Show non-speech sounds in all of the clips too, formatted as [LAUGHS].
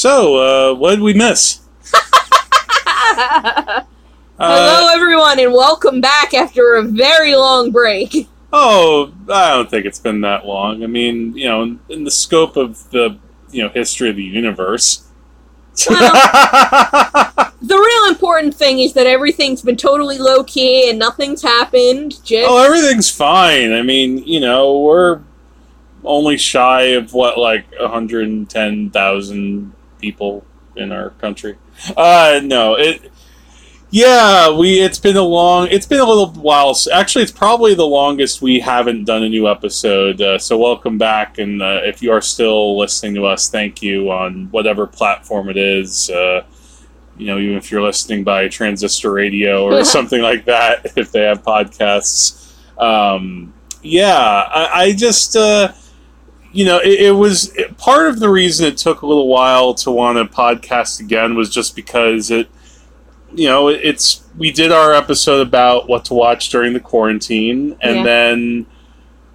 So, uh, what did we miss? [LAUGHS] Hello, Uh, everyone, and welcome back after a very long break. [LAUGHS] oh, I don't think it's been that long. I mean, you know, in, in the scope of the you know history of the universe. [LAUGHS] The real important thing is that everything's been totally low key and nothing's happened. Just oh, everything's fine. I mean, you know, we're only shy of what like 110,000 people in our country. Uh no, it yeah, we it's been a long it's been a little while. Actually, it's probably the longest we haven't done a new episode. Uh, so welcome back and uh, if you are still listening to us, thank you on whatever platform it is. Uh you know, even if you're listening by transistor radio or [LAUGHS] something like that, if they have podcasts. Um, yeah, I, I just, uh, you know, it, it was it, part of the reason it took a little while to want to podcast again was just because it, you know, it, it's we did our episode about what to watch during the quarantine, and Yeah. then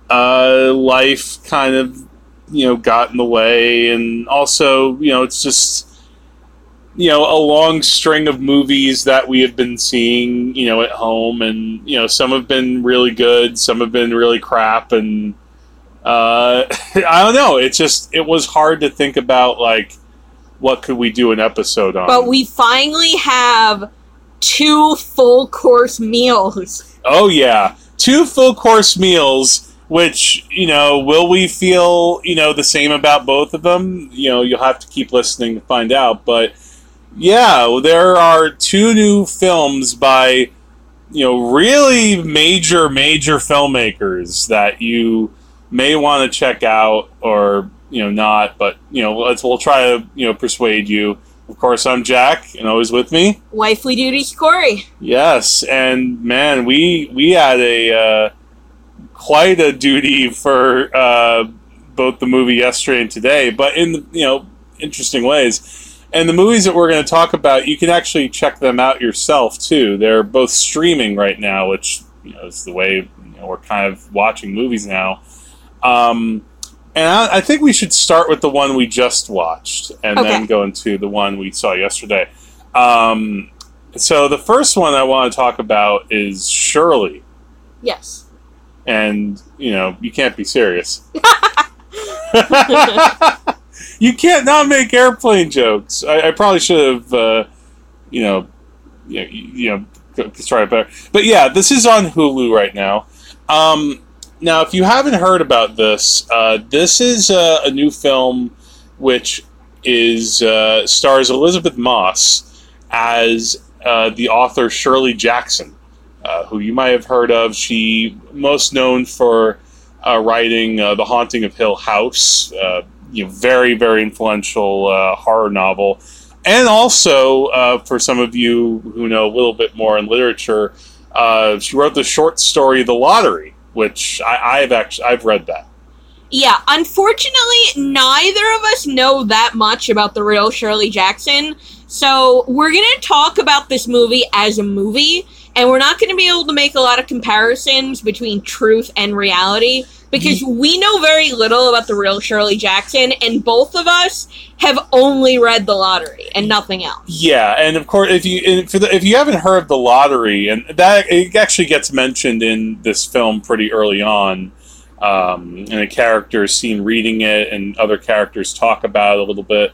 uh, life kind of, you know, got in the way, and also, you know, it's just you know a long string of movies that we have been seeing you know at home and you know some have been really good some have been really crap and uh [LAUGHS] i don't know. It's just it was hard to think about like what could we do an episode on. But we finally have two full course meals. oh yeah. Two full course meals which you know will we feel you know the same about both of them? You know you'll have to keep listening to find out. But yeah there are two new films by you know really major major filmmakers that you may want to check out or you know not but you know let's we'll try to you know persuade you of course i'm jack and always with me Wifely duty Corey. Yes, and man, we we had a uh, quite a duty for uh, both the movie yesterday and today, but in you know interesting ways. And the movies that we're going to talk about, you can actually check them out yourself too. They're both streaming right now, which you know is the way you know, we're kind of watching movies now. Um, and I, I think we should start with the one we just watched, and then go into the one we saw yesterday. Um, so the first one I want to talk about is Shirley, Yes. and you know you can't be serious. [LAUGHS] [LAUGHS] you can't not make airplane jokes. I, I probably should have, uh, you know, you know, you know, try it better. But yeah, this is on Hulu right now. Um, now, if you haven't heard about this, uh, this is uh, a new film which is uh, stars Elisabeth Moss as uh, the author Shirley Jackson, uh, who you might have heard of. She most known for uh, writing The Haunting of Hill House, you know, very very influential horror novel, and also for some of you who know a little bit more in literature, she wrote the short story The Lottery, which I, I've actually I've read that. Yeah, unfortunately, neither of us know that much about the real Shirley Jackson. So, we're to talk about this movie as a movie, and we're not to be able to make a lot of comparisons between truth and reality because we know very little about the real Shirley Jackson, and both of us have only read The Lottery and nothing else. Yeah, and of course, if you and for the, if you haven't heard of the lottery, and that it actually gets mentioned in this film pretty early on, um, and a character is seen reading it, and other characters talk about it a little bit.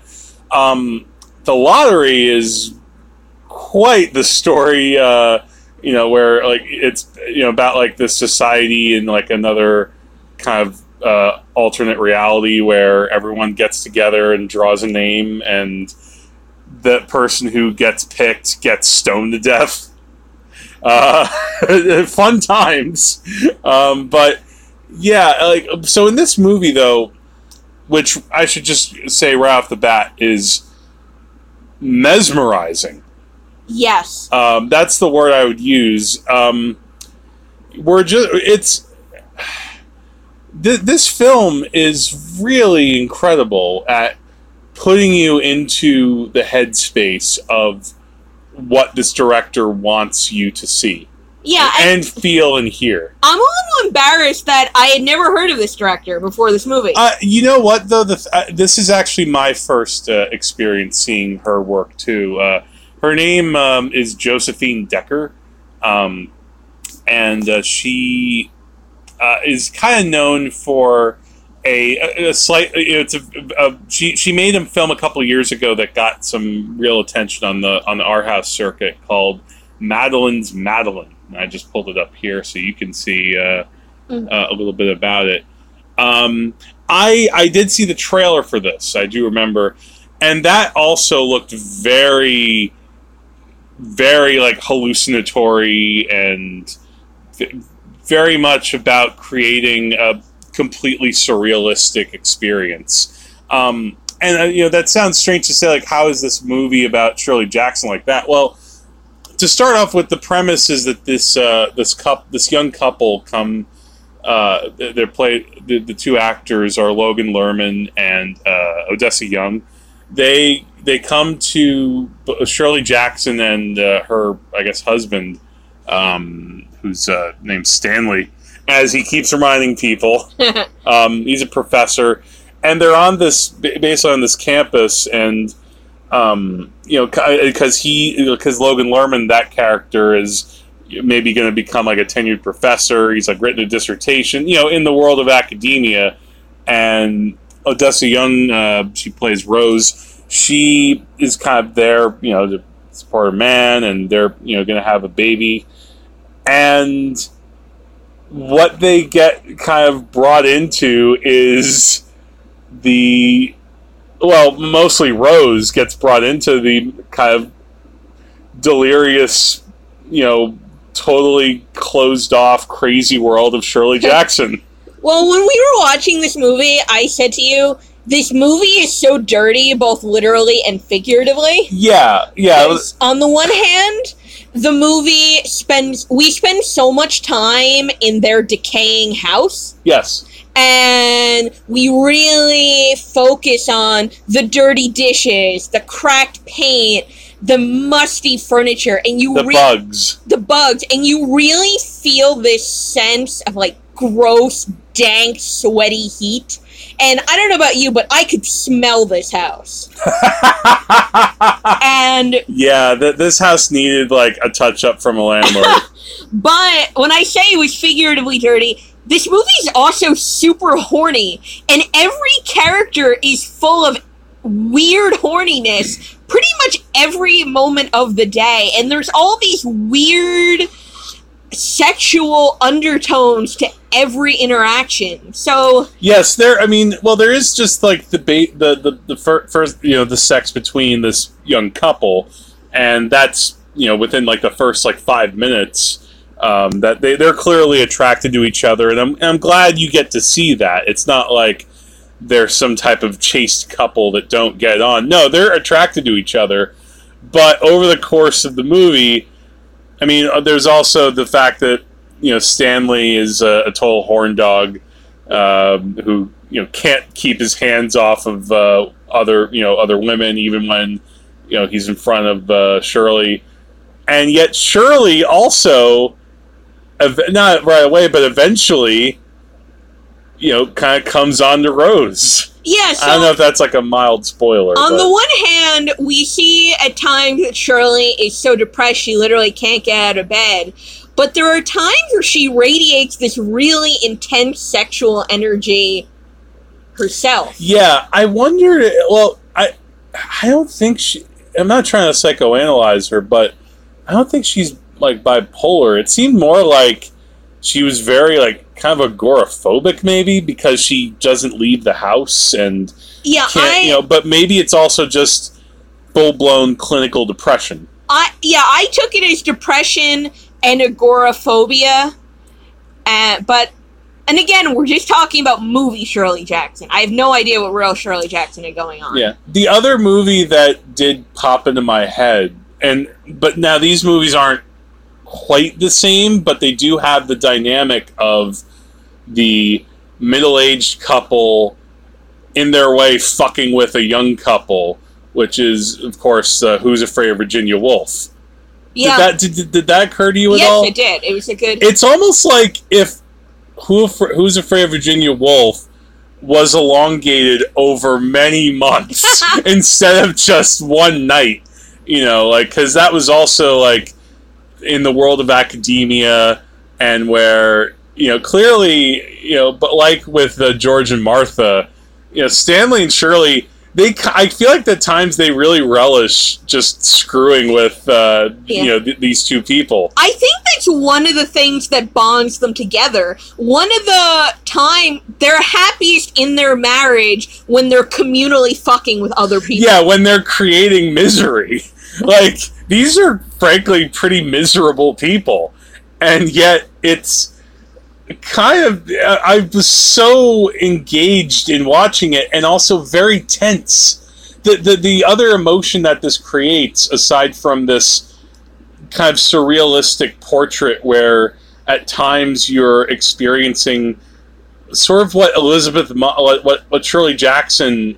Um, the lottery is quite the story, uh, you know, where like it's you know about like this society in like another kind of uh, alternate reality where everyone gets together and draws a name and the person who gets picked gets stoned to death. [LAUGHS] Uh, [LAUGHS] fun times, um, but yeah, like so in this movie though, which I should just say right off the bat is mesmerizing. Yes. Um, that's the word I would use. Um, we're just it's th- this film is really incredible at putting you into the headspace of what this director wants you to see. Yeah, and, and feel and hear. I'm a little embarrassed that I had never heard of this director before this movie. Uh, you know what though? The, uh, this is actually my first uh, experience seeing her work too. Uh, her name um, is Josephine Decker, um, and uh, she uh, is kind of known for a, a, a slight. It's a, a, she she made a film a couple years ago that got some real attention on the on the art house circuit called Madeline's Madeline. I just pulled it up here so you can see uh, Mm. uh, a little bit about it. Um, I I did see the trailer for this. I do remember, and that also looked very, very like hallucinatory and very much about creating a completely surrealistic experience. Um, and uh, you know that sounds strange to say. Like, how is this movie about Shirley Jackson like that? Well, to start off with, the premise is that this uh, this cup this young couple come. Uh, they're played. The, the two actors are Logan Lerman and uh, Odessa Young. They they come to Shirley Jackson and uh, her, I guess, husband, um, who's uh, named Stanley, as he keeps reminding people. [LAUGHS] Um, he's a professor, and they're on this basically on this campus, and um, you know, because he because Logan Lerman, that character is maybe going to become like a tenured professor. He's like written a dissertation, you know, in the world of academia, and Odessa Young, uh, she plays Rose. She is kind of there, you know, to support a man, and they're you know going to have a baby, and what they get kind of brought into is the well, mostly Rose gets brought into the kind of delirious, you know, totally closed off, crazy world of Shirley [LAUGHS] Jackson. well, when we were watching this movie, I said to you, this movie is so dirty, both literally and figuratively. yeah, yeah. on the one hand, the movie spends we spend so much time in their decaying house yes. and we really focus on the dirty dishes, the cracked paint, the musty furniture, and you The re- bugs. the bugs, and you really feel this sense of like gross, dank, sweaty heat. And I don't know about you, but I could smell this house. [LAUGHS] And yeah, th- this house needed like a touch up from a landlord. [LAUGHS] But when I say it was figuratively dirty, this movie is also super horny, and every character is full of weird horniness pretty much every moment of the day, and there's all these weird sexual undertones to every interaction. So, yes, there. I mean, well, there is just like the ba- the the, the fir- first, you know, the sex between this young couple, and that's you know within like the first like five minutes. Um, that they, they're clearly attracted to each other, and I'm, and I'm glad you get to see that. It's not like they're some type of chaste couple that don't get on. No, they're attracted to each other, but over the course of the movie, I mean, uh, there's also the fact that you know Stanley is a, a total horn dog um, who you know can't keep his hands off of uh, other you know other women even when you know he's in front of uh, Shirley, and yet Shirley also ev- not right away, but eventually. You know, kind of comes on to Rose. Yeah, so I don't know if that's like a mild spoiler. on but- the one hand, we see at times that Shirley is so depressed she literally can't get out of bed. But there are times where she radiates this really intense sexual energy herself. Yeah, I wonder. Well, I I don't think she. I'm not trying to psychoanalyze her, but I don't think she's like bipolar. It seemed more like she was very like kind of agoraphobic, maybe because she doesn't leave the house and Yeah, can't. I, you know, but maybe it's also just full blown clinical depression. I, yeah, I took it as depression and agoraphobia. Uh, but, and again, we're just talking about movie Shirley Jackson. I have no idea what real Shirley Jackson is going on. Yeah. The other movie that did pop into my head, and but now these movies aren't quite the same, but they do have the dynamic of the middle-aged couple in their way fucking with a young couple, which is of course uh, Who's Afraid of Virginia Woolf. Yeah. Did that did, did that occur to you at yes, all? Yes, it did. It was a good. It's almost like if Who Who's Afraid of Virginia Woolf was elongated over many months [LAUGHS] instead of just one night. You know, like because that was also like in the world of academia and where you know clearly you know, but like with uh, George and Martha, you know, Stanley and Shirley. they I feel like the times they really relish just screwing with, uh, Yeah. you know, th- these two people. I think that's one of the things that bonds them together. One of the time they're happiest in their marriage when they're communally fucking with other people. Yeah, when they're creating misery. [LAUGHS] Like, these are frankly pretty miserable people. And yet, it's kind of. I was so engaged in watching it and also very tense. The, the, the other emotion that this creates, aside from this kind of surrealistic portrait where at times you're experiencing sort of what Elisabeth, what, what Shirley Jackson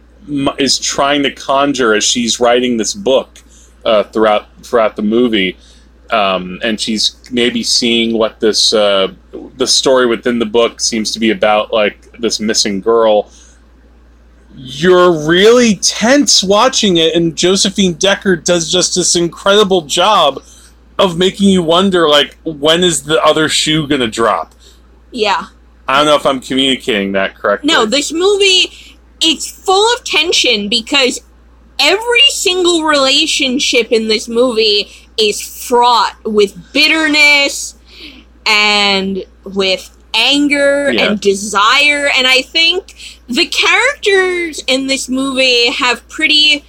is trying to conjure as she's writing this book uh, throughout throughout the movie, um, and she's maybe seeing what this uh, the story within the book seems to be about, like this missing girl. You're really tense watching it, and Josephine Decker does just this incredible job of making you wonder, like, when is the other shoe gonna drop? Yeah. I don't know if I'm communicating that correctly. No, this movie it's full of tension because every single relationship in this movie is fraught with bitterness and with anger Yeah. and desire and I think the characters in this movie have pretty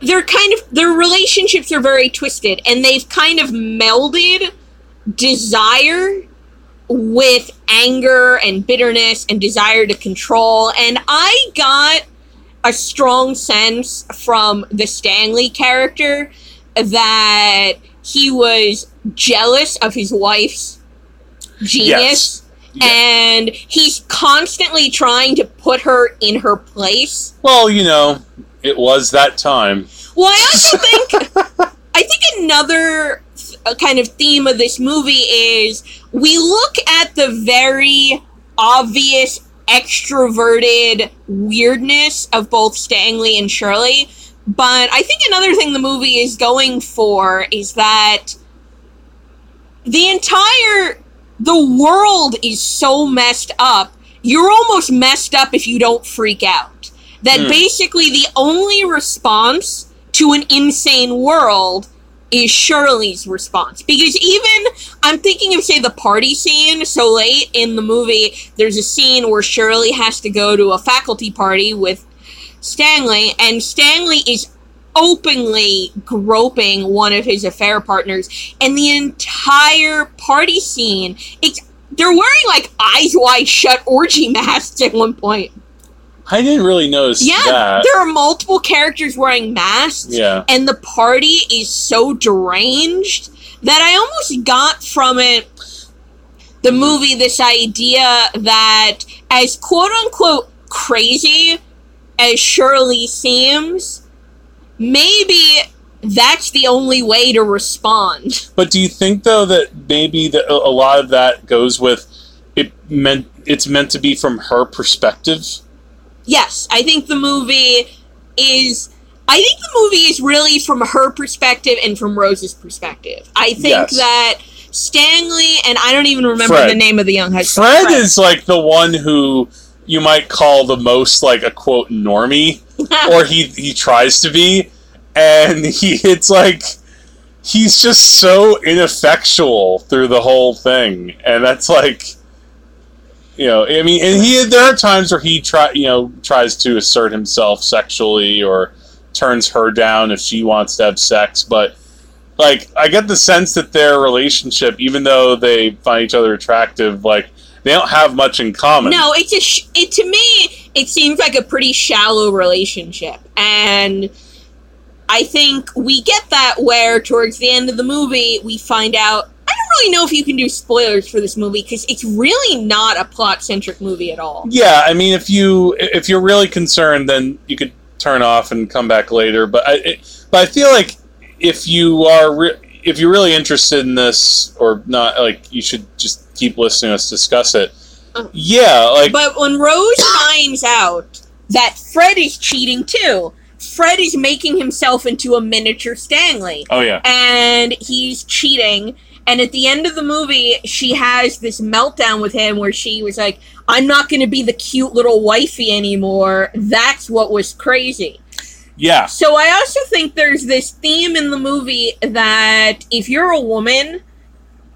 they're kind of their relationships are very twisted and they've kind of melded desire with anger and bitterness and desire to control. And I got a strong sense from the Stanley character that he was jealous of his wife's genius. Yeah. And he's constantly trying to put her in her place. Well, you know, it was that time. Well, I also think [LAUGHS] I think another uh, kind of theme of this movie is we look at the very obvious extroverted weirdness of both Stanley and Shirley, but I think another thing the movie is going for is that the entire the world is so messed up. You're almost messed up if you don't freak out. That Hmm. basically the only response to an insane world is Shirley's response. Because even I'm thinking of say the party scene so late in the movie, there's a scene where Shirley has to go to a faculty party with Stanley, and Stanley is openly groping one of his affair partners, and the entire party scene, it's they're wearing like eyes wide shut orgy [LAUGHS] masks at one point. I didn't really notice Yeah, that. there are multiple characters wearing masks, Yeah. and the party is so deranged that I almost got from it the movie this idea that as quote unquote crazy as Shirley seems, maybe that's the only way to respond. But do you think though that maybe that a lot of that goes with it meant it's meant to be from her perspective? Yes, I think the movie is. I think the movie is really from her perspective and from Rose's perspective. I think Yes. that Stanley and I don't even remember Fred. the name of the young husband. Fred is like the one who you might call the most like a quote normie, [LAUGHS] or he he tries to be, and [LAUGHS] he it's like he's just so ineffectual through the whole thing, and that's like. You know, I mean, and he there are times where he try, you know, tries to assert himself sexually or turns her down if she wants to have sex, but like I get the sense that their relationship, even though they find each other attractive, like they don't have much in common. No, it's a sh- it to me it seems like a pretty shallow relationship and I think we get that where towards the end of the movie we find out I don't really know if you can do spoilers for this movie because it's really not a plot centric movie at all. Yeah, I mean, if you if you're really concerned, then you could turn off and come back later. But I, it, but I feel like if you are, re- if you're really interested in this or not, like you should just keep listening to us discuss it. Uh. Yeah, like But when Rose [COUGHS] finds out that Fred is cheating too, Fred is making himself into a miniature Stanley. oh yeah, and he's cheating. And at the end of the movie, she has this meltdown with him where she was like, I'm not going to be the cute little wifey anymore. That's what was crazy. Yeah, So I also think there's this theme in the movie that if you're a woman,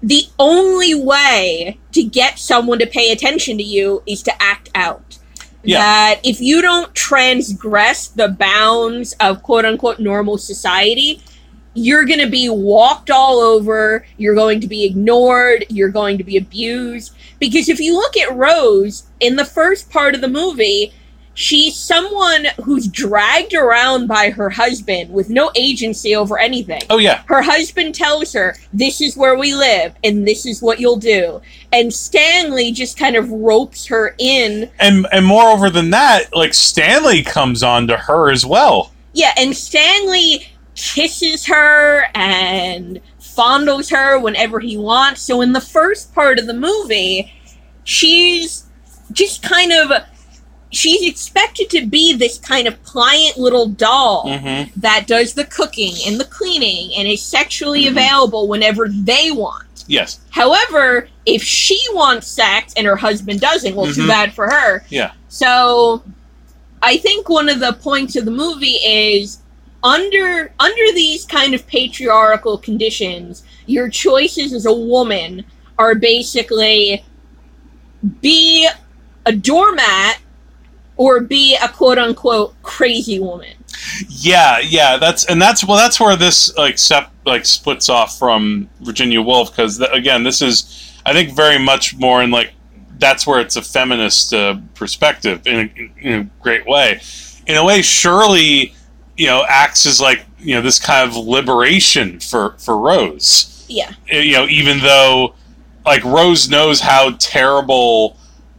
the only way to get someone to pay attention to you is to act out. Yeah. That if you don't transgress the bounds of quote unquote normal society, you're going to be walked all over, you're going to be ignored, you're going to be abused. Because if you look at Rose in the first part of the movie, she's someone who's dragged around by her husband with no agency over anything. oh yeah, Her husband tells her, This is where we live, and this is what you'll do. And Stanley just kind of ropes her in. and and moreover than that, like Stanley comes on to her as well. Yeah, and Stanley kisses her and fondles her whenever he wants. So in the first part of the movie, she's just kind of. She's expected to be this kind of pliant little doll. Mm-hmm. that does the cooking and the cleaning and is sexually Mhm. available whenever they want. Yes, However, if she wants sex and her husband doesn't, well, too Mhm. bad for her. Yeah. So, I think one of the points of the movie is under under these kind of patriarchal conditions, your choices as a woman are basically be a doormat or be a quote unquote crazy woman. yeah, yeah. That's and that's well, that's where this like sep- like splits off from Virginia Woolf because th- again, this is I think very much more in like that's where it's a feminist uh, perspective in a, in a great way. In a way, Shirley, you know, acts as like you know this kind of liberation for for Rose. Yeah. Uh, You know, even though like Rose knows how terrible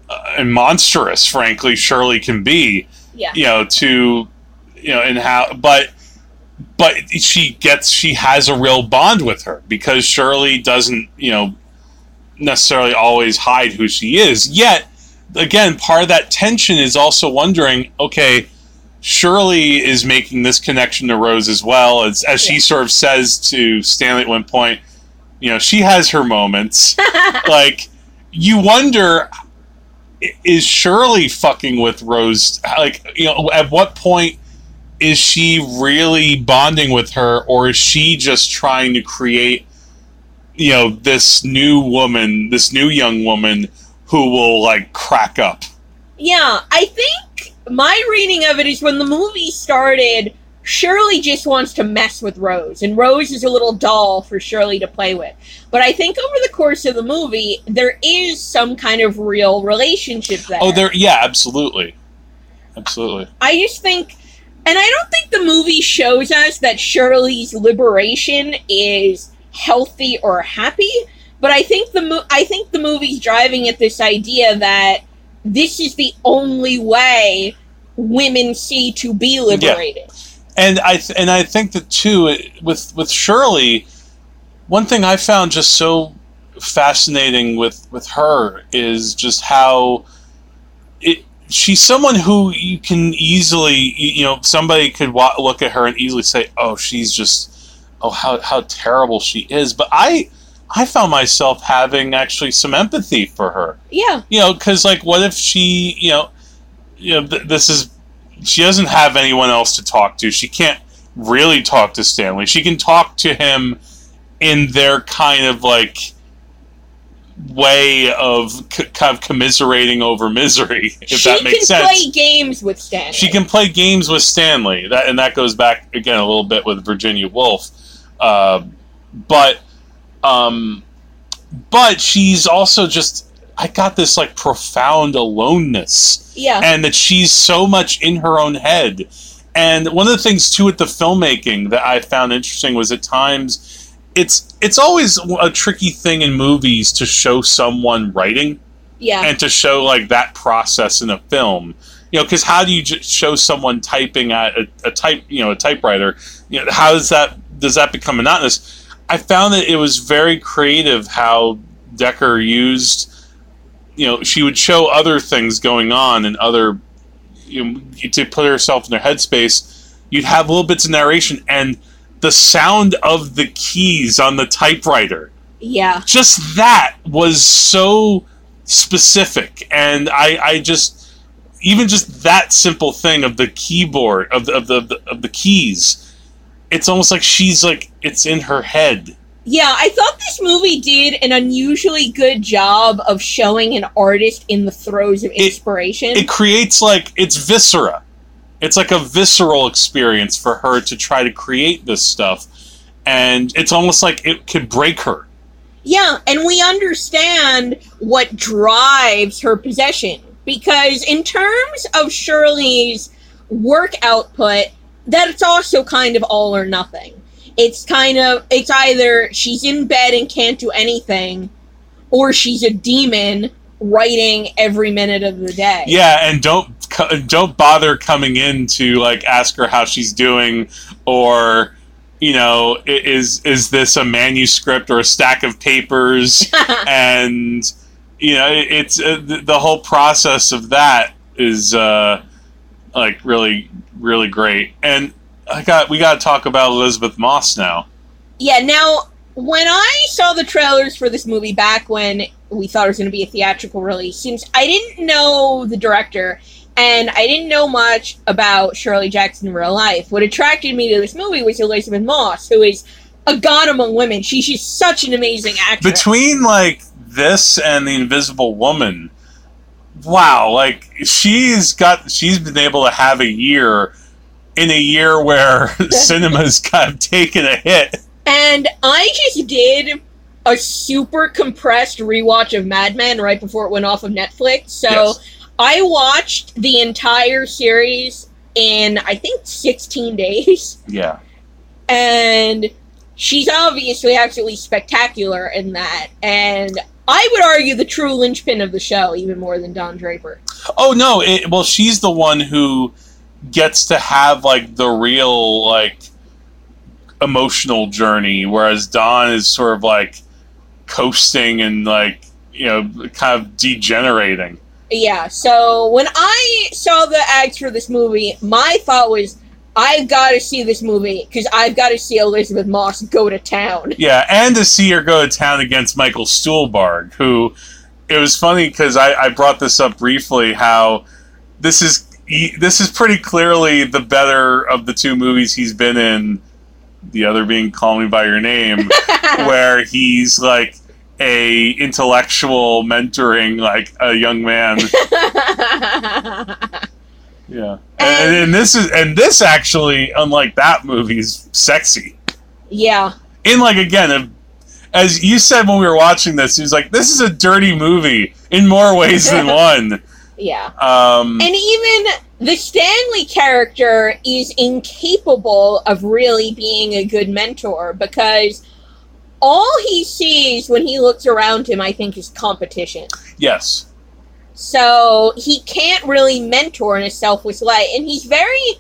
Uh, and monstrous, frankly, Shirley can be. Yeah. You know, to you know, and how, but but she gets she has a real bond with her because Shirley doesn't you know necessarily always hide who she is. Yet, again, part of that tension is also wondering, okay, Shirley is making this connection to Rose as well as as she sort of says to Stanley at one point. You know, she has her moments. [LAUGHS] like, you wonder, is Shirley fucking with Rose? Like, you know, at what point is she really bonding with her, or is she just trying to create, you know, this new woman, this new young woman who will like crack up? Yeah, I think my reading of it is when the movie started, Shirley just wants to mess with Rose, and Rose is a little doll for Shirley to play with. But I think over the course of the movie, there is some kind of real relationship there. Oh, there, yeah, absolutely, absolutely. I just think, and I don't think the movie shows us that Shirley's liberation is healthy or happy. But I think the mo- I think the movie's driving at this idea that this is the only way women see to be liberated. And I th- and I think that too it- with with Shirley, one thing I found just so fascinating with with her is just how it she's someone who you can easily you, know somebody could wa- look at her and easily say oh she's just oh how how terrible she is. But I I found myself having actually some empathy for her. Yeah, you know because like what if she you know you know th- this is she doesn't have anyone else to talk to she can't really talk to stanley she can talk to him in their kind of like way of c- kind of commiserating over misery [LAUGHS] if she that makes sense. She can play games with Stanley. she can play games with Stanley, that and that goes back again a little bit with Virginia Woolf, uh, but um, but she's also just I got this like profound aloneness, Yeah, and that she's so much in her own head. And one of the things too with the filmmaking that I found interesting was at times it's it's always a tricky thing in movies to show someone writing yeah, and to show like that process in a film. You know because how do you just show someone typing at a, a type you know a typewriter? You know how does that does that become monotonous? I found that it was very creative how Decker used. You know, she would show other things going on and other you know, to put herself in their headspace. You'd have little bits of narration and the sound of the keys on the typewriter. Yeah. Just that was so specific, and I, I just even just that simple thing of the keyboard of the, of the of the of the keys. It's almost like she's like it's in her head. Yeah, I thought this movie did an unusually good job of showing an artist in the throes of inspiration. It creates like it's viscera. It's like a visceral experience for her to try to create this stuff, and it's almost like it could break her. yeah, and we understand what drives her possession because in terms of Shirley's work output, that's also kind of all or nothing. It's kind of it's either she's in bed and can't do anything or she's a demon writing every minute of the day. Yeah, and don't don't bother coming in to like ask her how she's doing or you know is is this a manuscript or a stack of papers [LAUGHS] and you know it's uh, the, the whole process of that is uh like really really great and I got we got to talk about Elisabeth Moss now. Yeah, now when I saw the trailers for this movie back when we thought it was going to be a theatrical release, since I didn't know the director and I didn't know much about Shirley Jackson in real life, what attracted me to this movie was Elisabeth Moss, who is a god among women. She's just such an amazing actress. between like this and the invisible woman wow like she's got she's been able to have a year in a year where [LAUGHS] cinema's kind of taken a hit And I just did a super compressed rewatch of Mad Men right before it went off of Netflix. So Yes. I watched the entire series in I think 16 days. yeah And she's obviously absolutely spectacular in that. And I would argue the true linchpin of the show, even more than Don Draper. oh no it, well she's the one who gets to have like the real like emotional journey whereas don is sort of like coasting and like you know kind of degenerating Yeah, so when I saw the ads for this movie, my thought was, I've got to see this movie because I've got to see Elisabeth Moss go to town. Yeah, and to see her go to town against Michael Stuhlbarg, who it was funny because I, I brought this up briefly. How this is he, this is pretty clearly the better of the two movies he's been in. The other being "Call Me by Your Name," [LAUGHS] where he's like a intellectual mentoring like a young man. [LAUGHS] Yeah, and, and this is and this actually, unlike that movie, is sexy. yeah, in like again a, as you said when we were watching this he was like this is a dirty movie in more ways than [LAUGHS] one yeah. um And even the Stanley character is incapable of really being a good mentor because all he sees when he looks around him, I think, is competition. yes So he can't really mentor in a selfless way, and he's very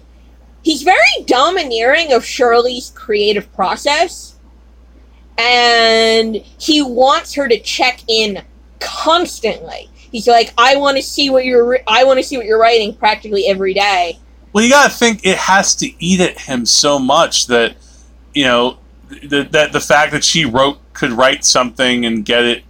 he's very domineering of Shirley's creative process, and he wants her to check in constantly. He's like, I want to see what you're I want to see what you're writing practically every day. well you gotta think it has to eat at him so much that you know th- that the fact that she wrote could write something and get it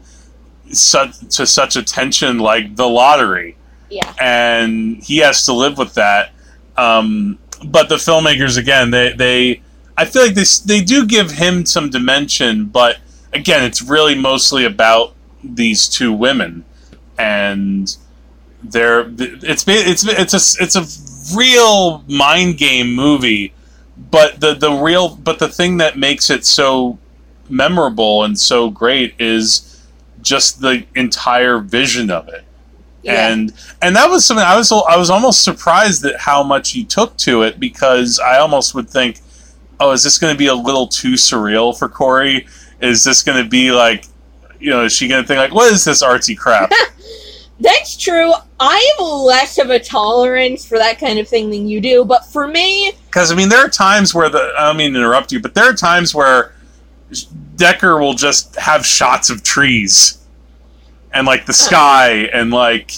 such to such attention like the lottery Yeah, and he has to live with that. Um, but the filmmakers, again, they, they I feel like this they do give him some dimension, but again, it's really mostly about these two women, and they're it's it's it's a it's a real mind game movie, but the the real but the thing that makes it so memorable and so great is just the entire vision of it yeah, and and that was something I was I was almost surprised at how much he took to it because I almost would think, oh, is this going to be a little too surreal for Corey? Is this going to be like, you know, is she going to think like, what is this artsy crap? [LAUGHS] that's true. I have less of a tolerance for that kind of thing than you do, but for me, Because I mean, there are times where the I don't mean to interrupt you, but there are times where Decker will just have shots of trees and like the [LAUGHS] sky and like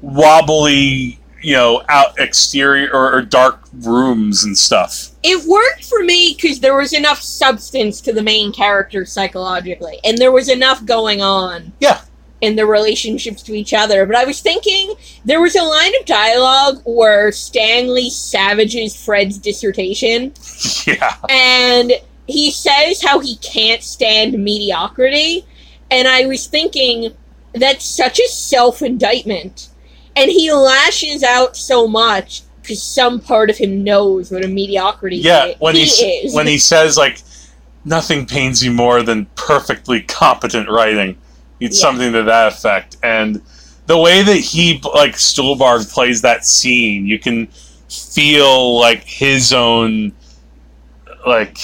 wobbly, you know, out exterior or, or dark rooms and stuff. It worked for me because there was enough substance to the main character psychologically, and there was enough going on. Yeah. In their relationships to each other. But I was thinking there was a line of dialogue where Stanley savages Fred's dissertation, [LAUGHS] Yeah. and he says how he can't stand mediocrity. And I was thinking that's such a self indictment. And he lashes out so much because some part of him knows what a mediocrity Yeah, he, when he he is. when he says like nothing pains you more than perfectly competent writing. It's Yeah. something to that effect. And the way that he like Stuhlbarg plays that scene, you can feel like his own like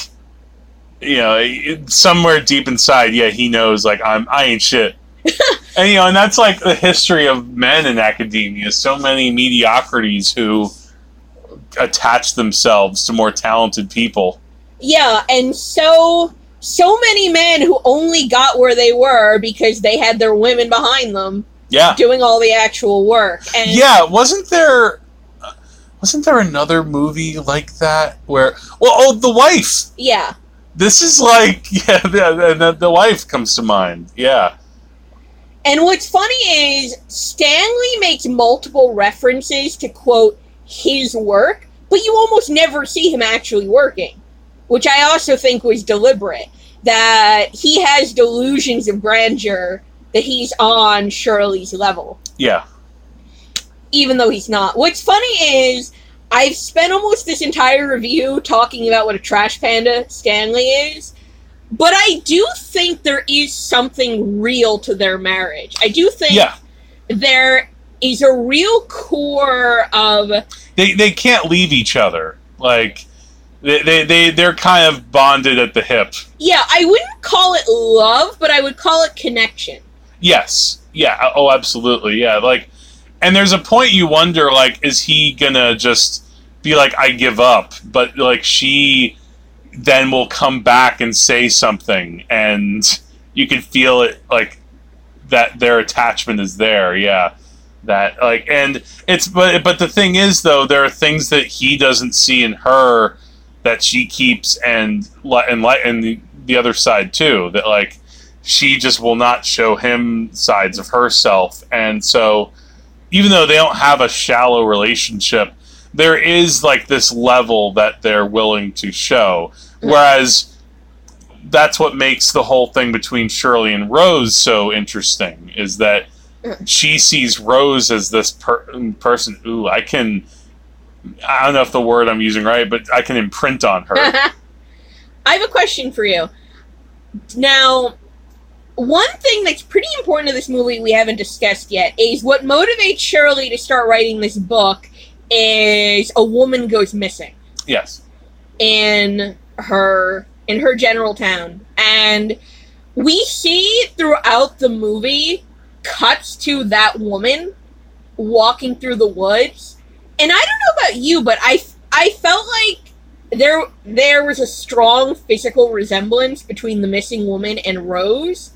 you know, somewhere deep inside, yeah, he knows like I'm I ain't shit. [LAUGHS] and you know, and that's like the history of men in academia. So many mediocrities who attach themselves to more talented people. Yeah, and so so many men who only got where they were because they had their women behind them Yeah. doing all the actual work. And Yeah, wasn't there wasn't there another movie like that where well oh the wife. yeah. This is like [LAUGHS] yeah, the, the, the wife comes to mind. Yeah. And what's funny is Stanley makes multiple references to quote his work, but you almost never see him actually working, which I also think was deliberate. That he has delusions of grandeur that he's on Shirley's level. Yeah. even though he's not. What's funny is I've spent almost this entire review talking about what a trash panda Stanley is, but I do think there is something real to their marriage. I do think Yeah. there is a real core of They they can't leave each other. Like they, they, they they're kind of bonded at the hip. yeah, I wouldn't call it love, but I would call it connection. Yes. Yeah. Uh, oh, absolutely. Yeah. Like, and there's a point you wonder, like, is he gonna just be like, I give up? But like, she then will come back and say something, and you can feel it, like that their attachment is there. Yeah. That like, and it's but but the thing is though, there are things that he doesn't see in her that she keeps, and li- and and the, the other side too. That like she just will not show him sides of herself. And so, even though they don't have a shallow relationship, there is like this level that they're willing to show. Whereas that's what makes the whole thing between Shirley and Rose so interesting is that she sees Rose as this per- person. Ooh, I can. I don't know if the word I'm using right, but I can imprint on her. [LAUGHS] I have a question for you. Now, one thing that's pretty important to this movie we haven't discussed yet is what motivates Shirley to start writing this book is a woman goes missing. Yes. in her in her general town. And we see throughout the movie cuts to that woman walking through the woods. And i don't know about you but i i felt like there there was a strong physical resemblance between the missing woman and rose.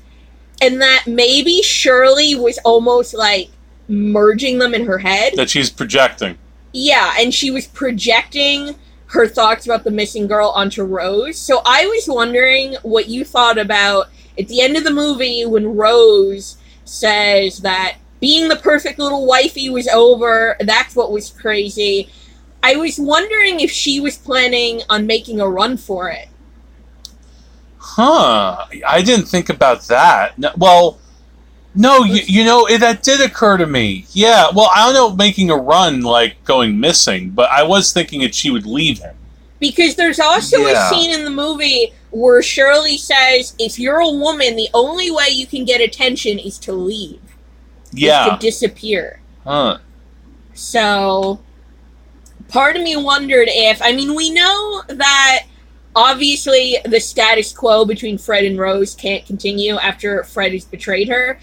And that maybe shirley was almost like merging them in her head. That she's projecting. Yeah, and she was projecting her thoughts about the missing girl onto Rose. So I was wondering what you thought about at the end of the movie when Rose says that being the perfect little wifey was over, that's what was crazy. I was wondering if she was planning on making a run for it. Huh. I didn't think about that. No, well, no, you, you know, it, that did occur to me. Yeah, well, I don't know making a run, like going missing, but I was thinking that she would leave him. Because there's also Yeah. a scene in the movie where Shirley says, if you're a woman, the only way you can get attention is to leave. is Yeah. to disappear. Huh. So, part of me wondered if, I mean, we know that obviously the status quo between Fred and Rose can't continue after Fred has betrayed her,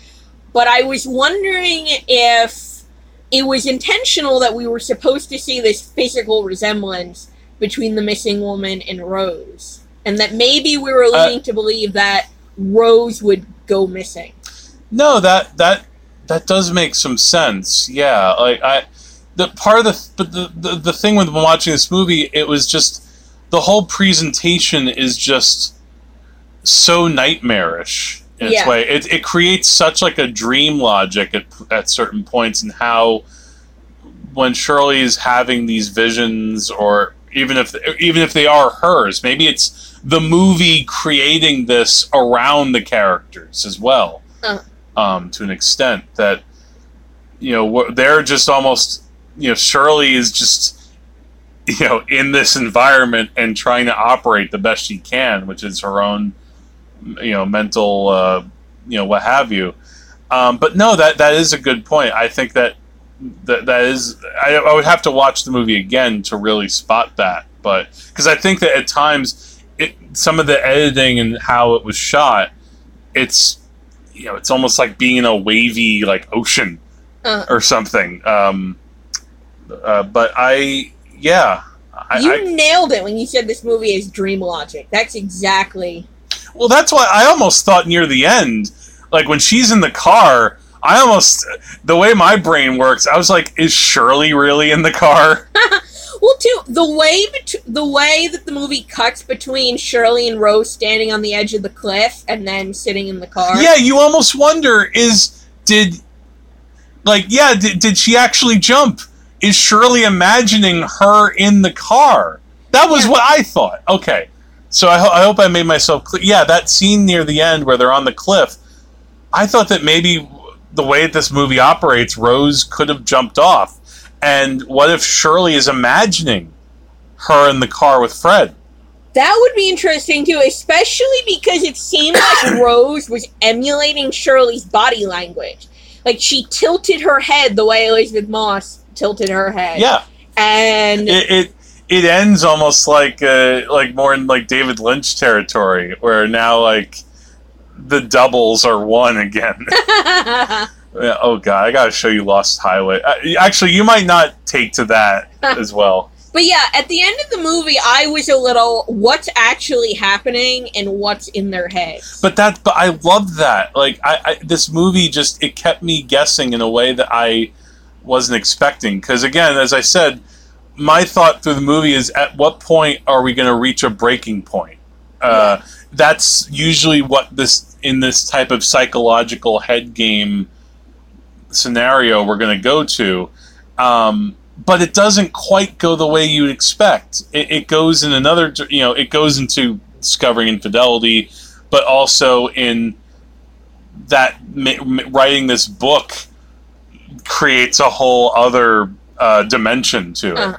but I was wondering if it was intentional that we were supposed to see this physical resemblance between the missing woman and Rose. And that maybe we were uh, leading to believe that Rose would go missing. No, that that that does make some sense. Yeah, like I, the part of the but the the, the thing with watching this movie, it was just the whole presentation is just so nightmarish in its Yeah. way. It it creates such like a dream logic at at certain points, and how when Shirley is having these visions, or even if even if they are hers, maybe it's the movie creating this around the characters as well, Uh. um, to an extent that you know they're just almost you know Shirley is just you know in this environment and trying to operate the best she can, which is her own you know mental uh, you know what have you. Um, but no, that that is a good point. I think that that that is I, I would have to watch the movie again to really spot that but because i think that at times it some of the editing and how it was shot it's you know it's almost like being in a wavy like ocean Uh. or something um uh, but i yeah I, you I, nailed it when you said this movie is dream logic. That's exactly. Well that's why i almost thought near the end like when she's in the car i almost the way my brain works i was like is shirley really in the car [LAUGHS] [LAUGHS] Well, too the way bet- the way that the movie cuts between Shirley and Rose standing on the edge of the cliff and then sitting in the car. Yeah, you almost wonder is did like yeah, did, did she actually jump? Is Shirley imagining her in the car? That was Yeah. what I thought. Okay. So I, ho- I hope I made myself clear. Yeah, that scene near the end where they're on the cliff. I thought that maybe the way that this movie operates, Rose could have jumped off. And what if Shirley is imagining her in the car with Fred? That would be interesting too, especially because it seemed like [COUGHS] Rose was emulating Shirley's body language. Like she tilted her head the way Elisabeth Moss tilted her head. Yeah. And it, it it ends almost like uh, like more in like David Lynch territory, where now like the doubles are one again. [LAUGHS] Oh god, I gotta show you Lost Highway. Uh, actually, you might not take to that [LAUGHS] as well. But yeah, at the end of the movie, I was a little what's actually happening and what's in their head. But that, but I love that. Like, I, I this movie just it kept me guessing in a way that I wasn't expecting. Because again, as I said, my thought through the movie is at what point are we going to reach a breaking point? Uh, That's usually what this in this type of psychological head game scenario we're going to go to. Um, but it doesn't quite go the way you'd expect. It, it goes in another, you know, it goes into discovering infidelity, but also in that writing this book creates a whole other uh, dimension to it. Uh.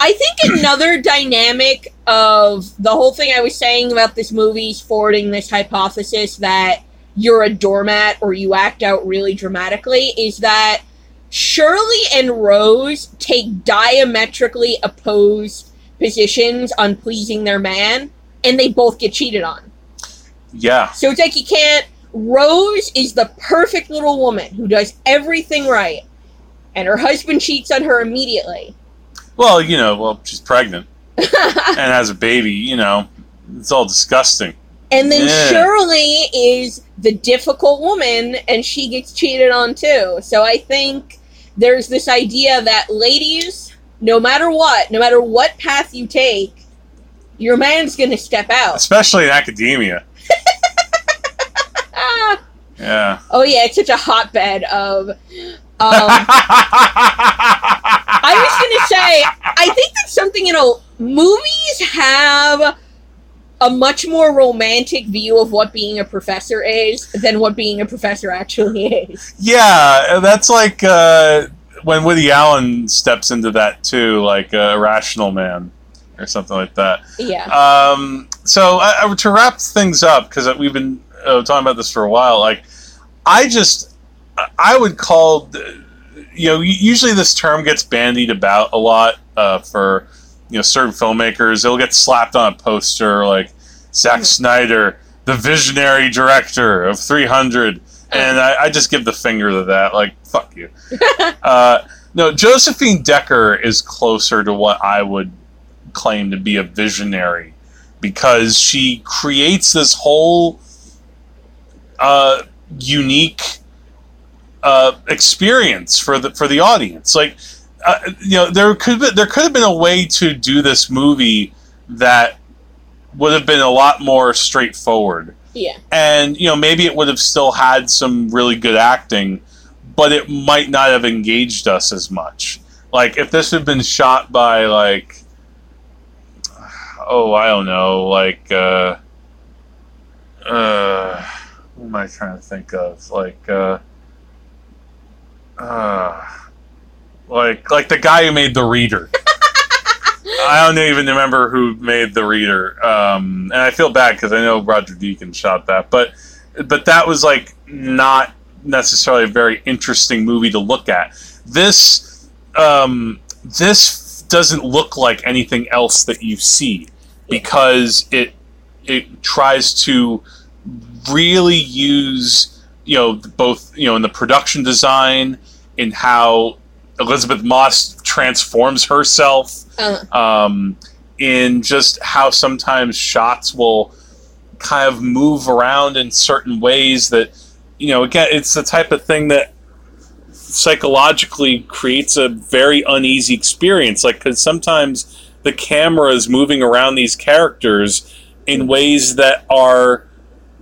I think another [CLEARS THROAT] dynamic of the whole thing I was saying about this movie's forwarding this hypothesis that you're a doormat or you act out really dramatically is that Shirley and Rose take diametrically opposed positions on pleasing their man, and they both get cheated on. Yeah, So it's like you can't. Rose is the perfect little woman who does everything right, and her husband cheats on her immediately. well, you know, well, she's pregnant [LAUGHS] and has a baby. You know, it's all disgusting. And then Yeah. Shirley is the difficult woman, and she gets cheated on too. So I think there's this idea that ladies, no matter what, no matter what path you take, your man's gonna step out. Especially in academia. Ah. [LAUGHS] Yeah. Oh yeah, it's such a hotbed of. Um, [LAUGHS] I was gonna say, I think that's something you know. Movies have a much more romantic view of what being a professor is than what being a professor actually [LAUGHS] is. Yeah, that's like uh, when Woody Allen steps into that too, like a rational man or something like that. Yeah. Um, so uh, uh, to wrap things up, because we've been uh, talking about this for a while, like I just I would call you know usually this term gets bandied about a lot uh, for you know certain filmmakers. It'll get slapped on a poster like Zack Mhm. Snyder, the visionary director of 300, and I, I just give the finger to that. Like fuck you. [LAUGHS] uh, no, Josephine Decker is closer to what I would claim to be a visionary because she creates this whole uh, unique uh, experience for the for the audience. Like, uh, you know, there could be, there could have been a way to do this movie that would have been a lot more straightforward, Yeah. and you know, maybe it would have still had some really good acting, but it might not have engaged us as much. Like, if this had been shot by like, oh, I don't know, like. Uh, uh, what am I trying to think of? Like, uh, uh, like, like the guy who made the reader. [LAUGHS] I don't even remember who made the reader, um, and I feel bad because I know Roger Deakins shot that, but but that was like not necessarily a very interesting movie to look at. This um, this doesn't look like anything else that you see because it it tries to really use you know both you know in the production design in how Elisabeth Moss transforms herself Uh, um, in just how sometimes shots will kind of move around in certain ways that you know again it's the type of thing that psychologically creates a very uneasy experience. Like because sometimes the camera is moving around these characters in ways that are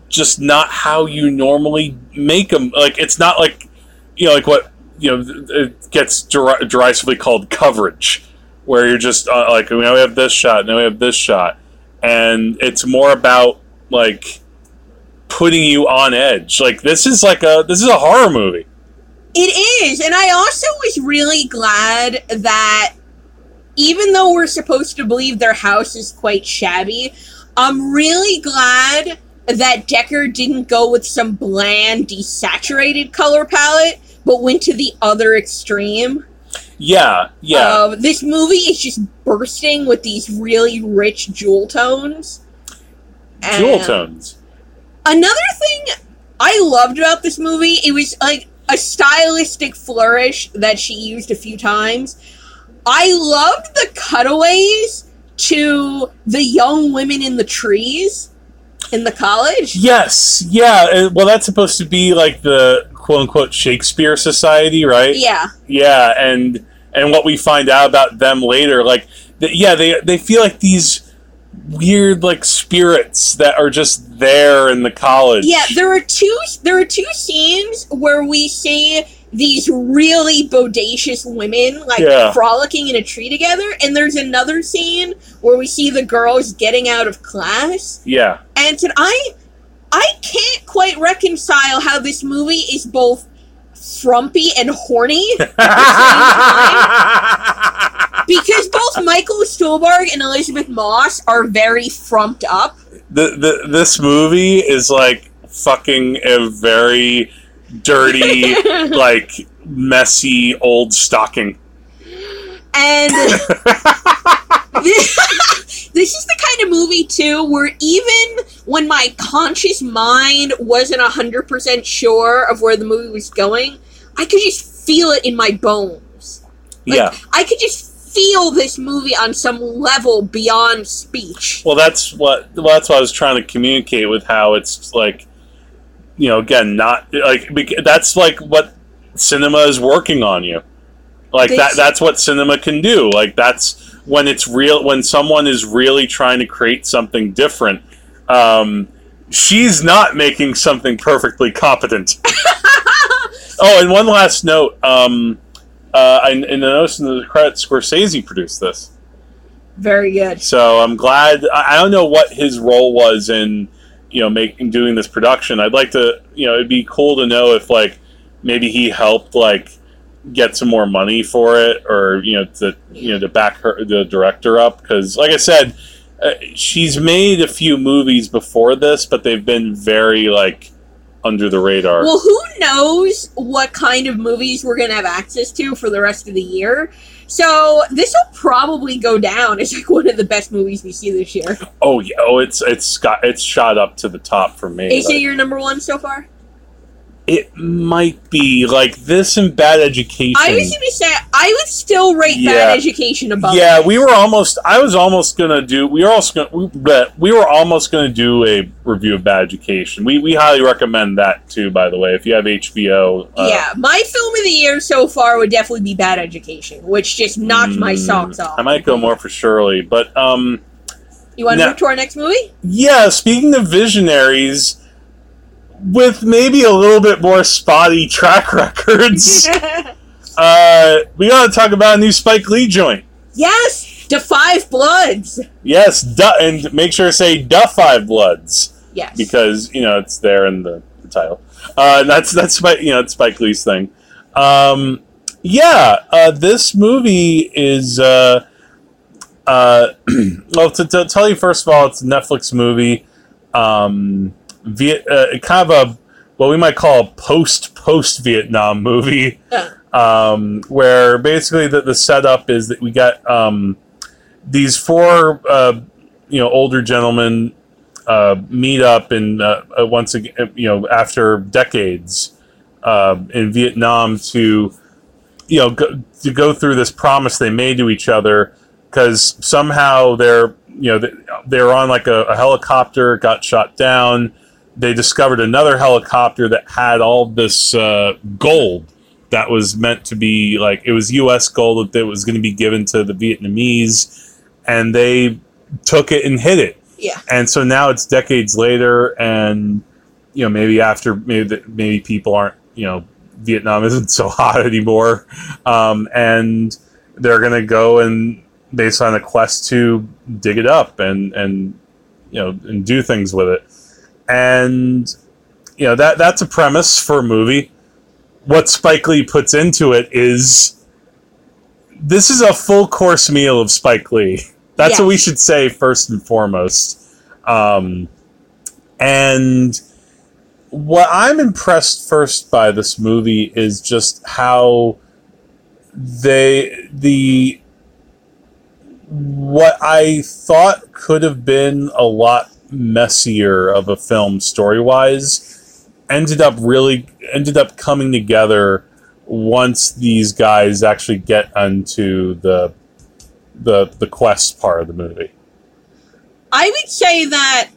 just not how you normally make them like it's not like you know like what you know it gets deri- derisively called coverage where you're just uh, like now we have this shot now we have this shot. And it's more about like putting you on edge. Like this is like a this is a horror movie. It is, and I also was really glad that even though we're supposed to believe their house is quite shabby, I'm really glad that Decker didn't go with some bland, desaturated color palette, but went to the other extreme. yeah yeah Uh, this movie is just bursting with these really rich jewel tones. jewel And- tones Another thing I loved about this movie, it was like a stylistic flourish that she used a few times. I loved the cutaways to the young women in the trees in the college. yes yeah well that's supposed to be like the quote unquote shakespeare society right Yeah. Yeah, and and what we find out about them later, like, th- yeah, they they feel like these weird like spirits that are just there in the college. Yeah, there are two there are two scenes where we see these really bodacious women like Yeah. frolicking in a tree together and there's another scene where we see the girls getting out of class yeah, And said, I I can't quite reconcile how this movie is both frumpy and horny because both [LAUGHS] Michael Stuhlbarg and Elisabeth Moss are very frumped up. the, the this movie is like fucking a very dirty, [LAUGHS] like messy old stocking. And this, [LAUGHS] [LAUGHS] this is the kind of movie too where even when my conscious mind wasn't 100% sure of where the movie was going, I could just feel it in my bones. Like, yeah. I could just feel this movie on some level beyond speech. Well, that's what well, that's what I was trying to communicate with how it's like, you know, again, not like that's like what cinema is working on you. Like that This- that's what cinema can do. Like that's when it's real when someone is really trying to create something different. Um, she's not making something perfectly competent. [LAUGHS] oh, and one last note. Um, uh, in, in the notes in the credits, Scorsese produced this. Very good. So I'm glad. I I don't know what his role was in, you know, making doing this production. I'd like to, you know, it'd be cool to know if like maybe he helped like get some more money for it, or you know, to you know to back her the director up because, like I said, uh, she's made a few movies before this, but they've been very like under the radar. Well, who knows what kind of movies we're going to have access to for the rest of the year? So this will probably go down as like one of the best movies we see this year. oh yeah, oh it's it's got it's shot up to the top for me. Is Like, it your number one so far? It might be like this and Bad Education. I was going to say I would still rate Yeah. Bad Education above. yeah, we were almost. I was almost gonna do. We were also gonna. We, but we were almost gonna do a review of Bad Education. We we highly recommend that too. By the way, if you have HBO, uh, yeah, my film of the year so far would definitely be Bad Education, which just knocked my mm, socks off. I might go more for Shirley, but um, You want to move to our next movie? yeah. Speaking of visionaries, with maybe a little bit more spotty track [LAUGHS] records, [LAUGHS] uh, we gotta talk about a new Spike Lee joint. yes, The Five Bloods. Yes, duh, and make sure to say "Duh Five Bloods." Yes, because you know it's there in the, the title. Uh, that's that's Spike, you know it's Spike Lee's thing. Um, yeah, uh, this movie is. Uh, uh, [CLEARS THROAT] well, to, to tell you first of all, it's a Netflix movie. Um, Viet, uh, kind of a what we might call a post post Vietnam movie, Yeah. um, where basically the, the setup is that we got um, these four uh, you know older gentlemen uh, meet up and uh, uh, once again you know after decades uh, in Vietnam to you know go, to go through this promise they made to each other because somehow they're you know they, they're on like a, a helicopter got shot down they discovered another helicopter that had all this uh, gold that was meant to be like it was U.S. gold that was going to be given to the Vietnamese, and they took it and hid it. yeah, And so now it's decades later, and you know maybe after maybe the, maybe people aren't you know Vietnam isn't [LAUGHS] so hot anymore, um, and they're gonna go and based on a quest to dig it up and and you know and do things with it, and you know that that's a premise for a movie. What Spike Lee puts into it is this is a full course meal of Spike Lee. That's what we should say first and foremost. Um, and what I'm impressed first by this movie is just how they the what I thought could have been a lot messier of a film story wise ended up really ended up coming together once these guys actually get onto the the the quest part of the movie. I would say that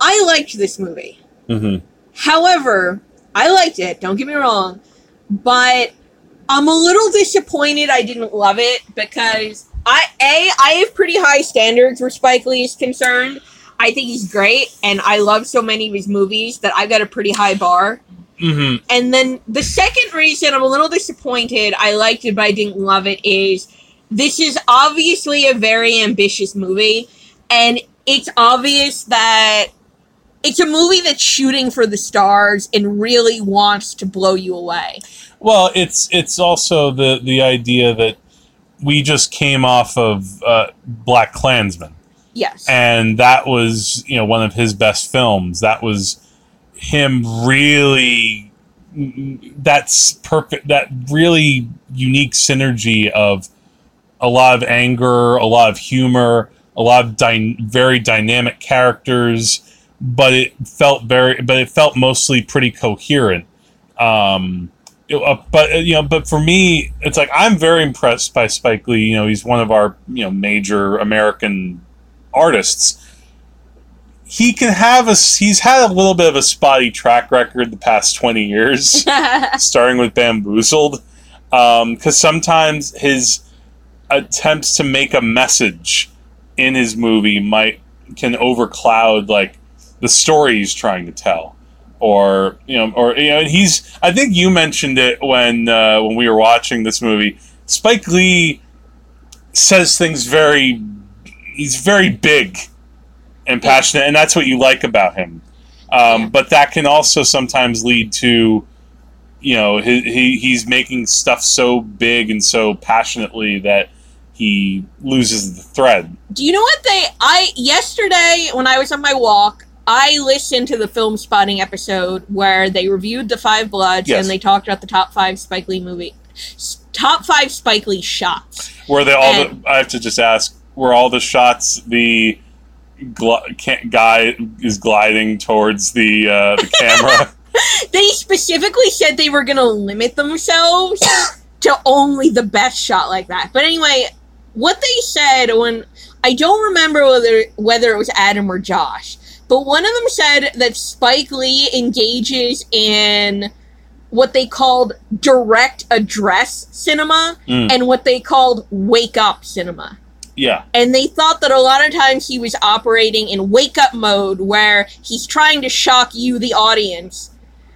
I liked this movie. hmm However, I liked it. Don't get me wrong, but I'm a little disappointed I didn't love it because I a I have pretty high standards where Spike Lee is concerned. I think he's great, and I love so many of his movies that I've got a pretty high bar. hmm And then the second reason I'm a little disappointed, I liked it but I didn't love it, is this is obviously a very ambitious movie, and it's obvious that it's a movie that's shooting for the stars and really wants to blow you away. Well, it's it's also the the idea that we just came off of uh, BlacKkKlansman. Yes. and that was you know one of his best films. That was him really that's perfect that really unique synergy of a lot of anger a lot of humor a lot of dy- very dynamic characters but it felt very but it felt mostly pretty coherent. Um it- uh, but uh, you know but for me it's like i'm very impressed by spike lee. You know he's one of our you know major american artists. He can have a he's had a little bit of a spotty track record the past 20 years [LAUGHS] starting with bamboozled because sometimes his attempts to make a message in his movie might can overcloud like the story he's trying to tell. Or you know or you know and he's i think you mentioned it when uh, when we were watching this movie. Spike lee says things very he's very big and passionate and that's what you like about him um, but that can also sometimes lead to you know he, he he's making stuff so big and so passionately that he loses the thread Do you know what they I yesterday when I was on my walk, I listened to the Filmspotting episode where they reviewed the Five Bloods Yes. and they talked about the top 5 Spike Lee movie top 5 Spike Lee shots. were they all And- the, i have to just ask were all the shots the gl- ca- guy is gliding towards the uh, the camera [LAUGHS] they specifically said they were going to limit themselves to only the best shot like that. But anyway, what they said when I don't remember whether whether it was Adam or Josh, but one of them said that Spike Lee engages in what they called direct address cinema Mm. and what they called wake up cinema. Yeah. And they thought that a lot of times he was operating in wake up mode where he's trying to shock you, the audience,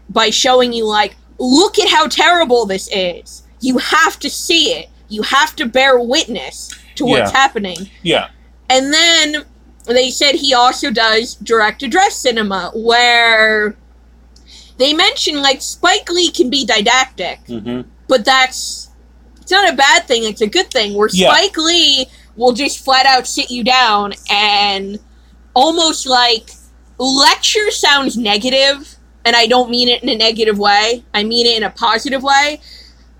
by showing you, like, look at how terrible this is. You have to see it. You have to bear witness to what's Yeah. happening. Yeah. And then they said he also does direct address cinema where they mention, like, Spike Lee can be didactic hmm but that's it's not a bad thing it's a good thing where Yeah. spike lee will just flat out sit you down and almost like lecture sounds negative and i don't mean it in a negative way. I mean it in a positive way.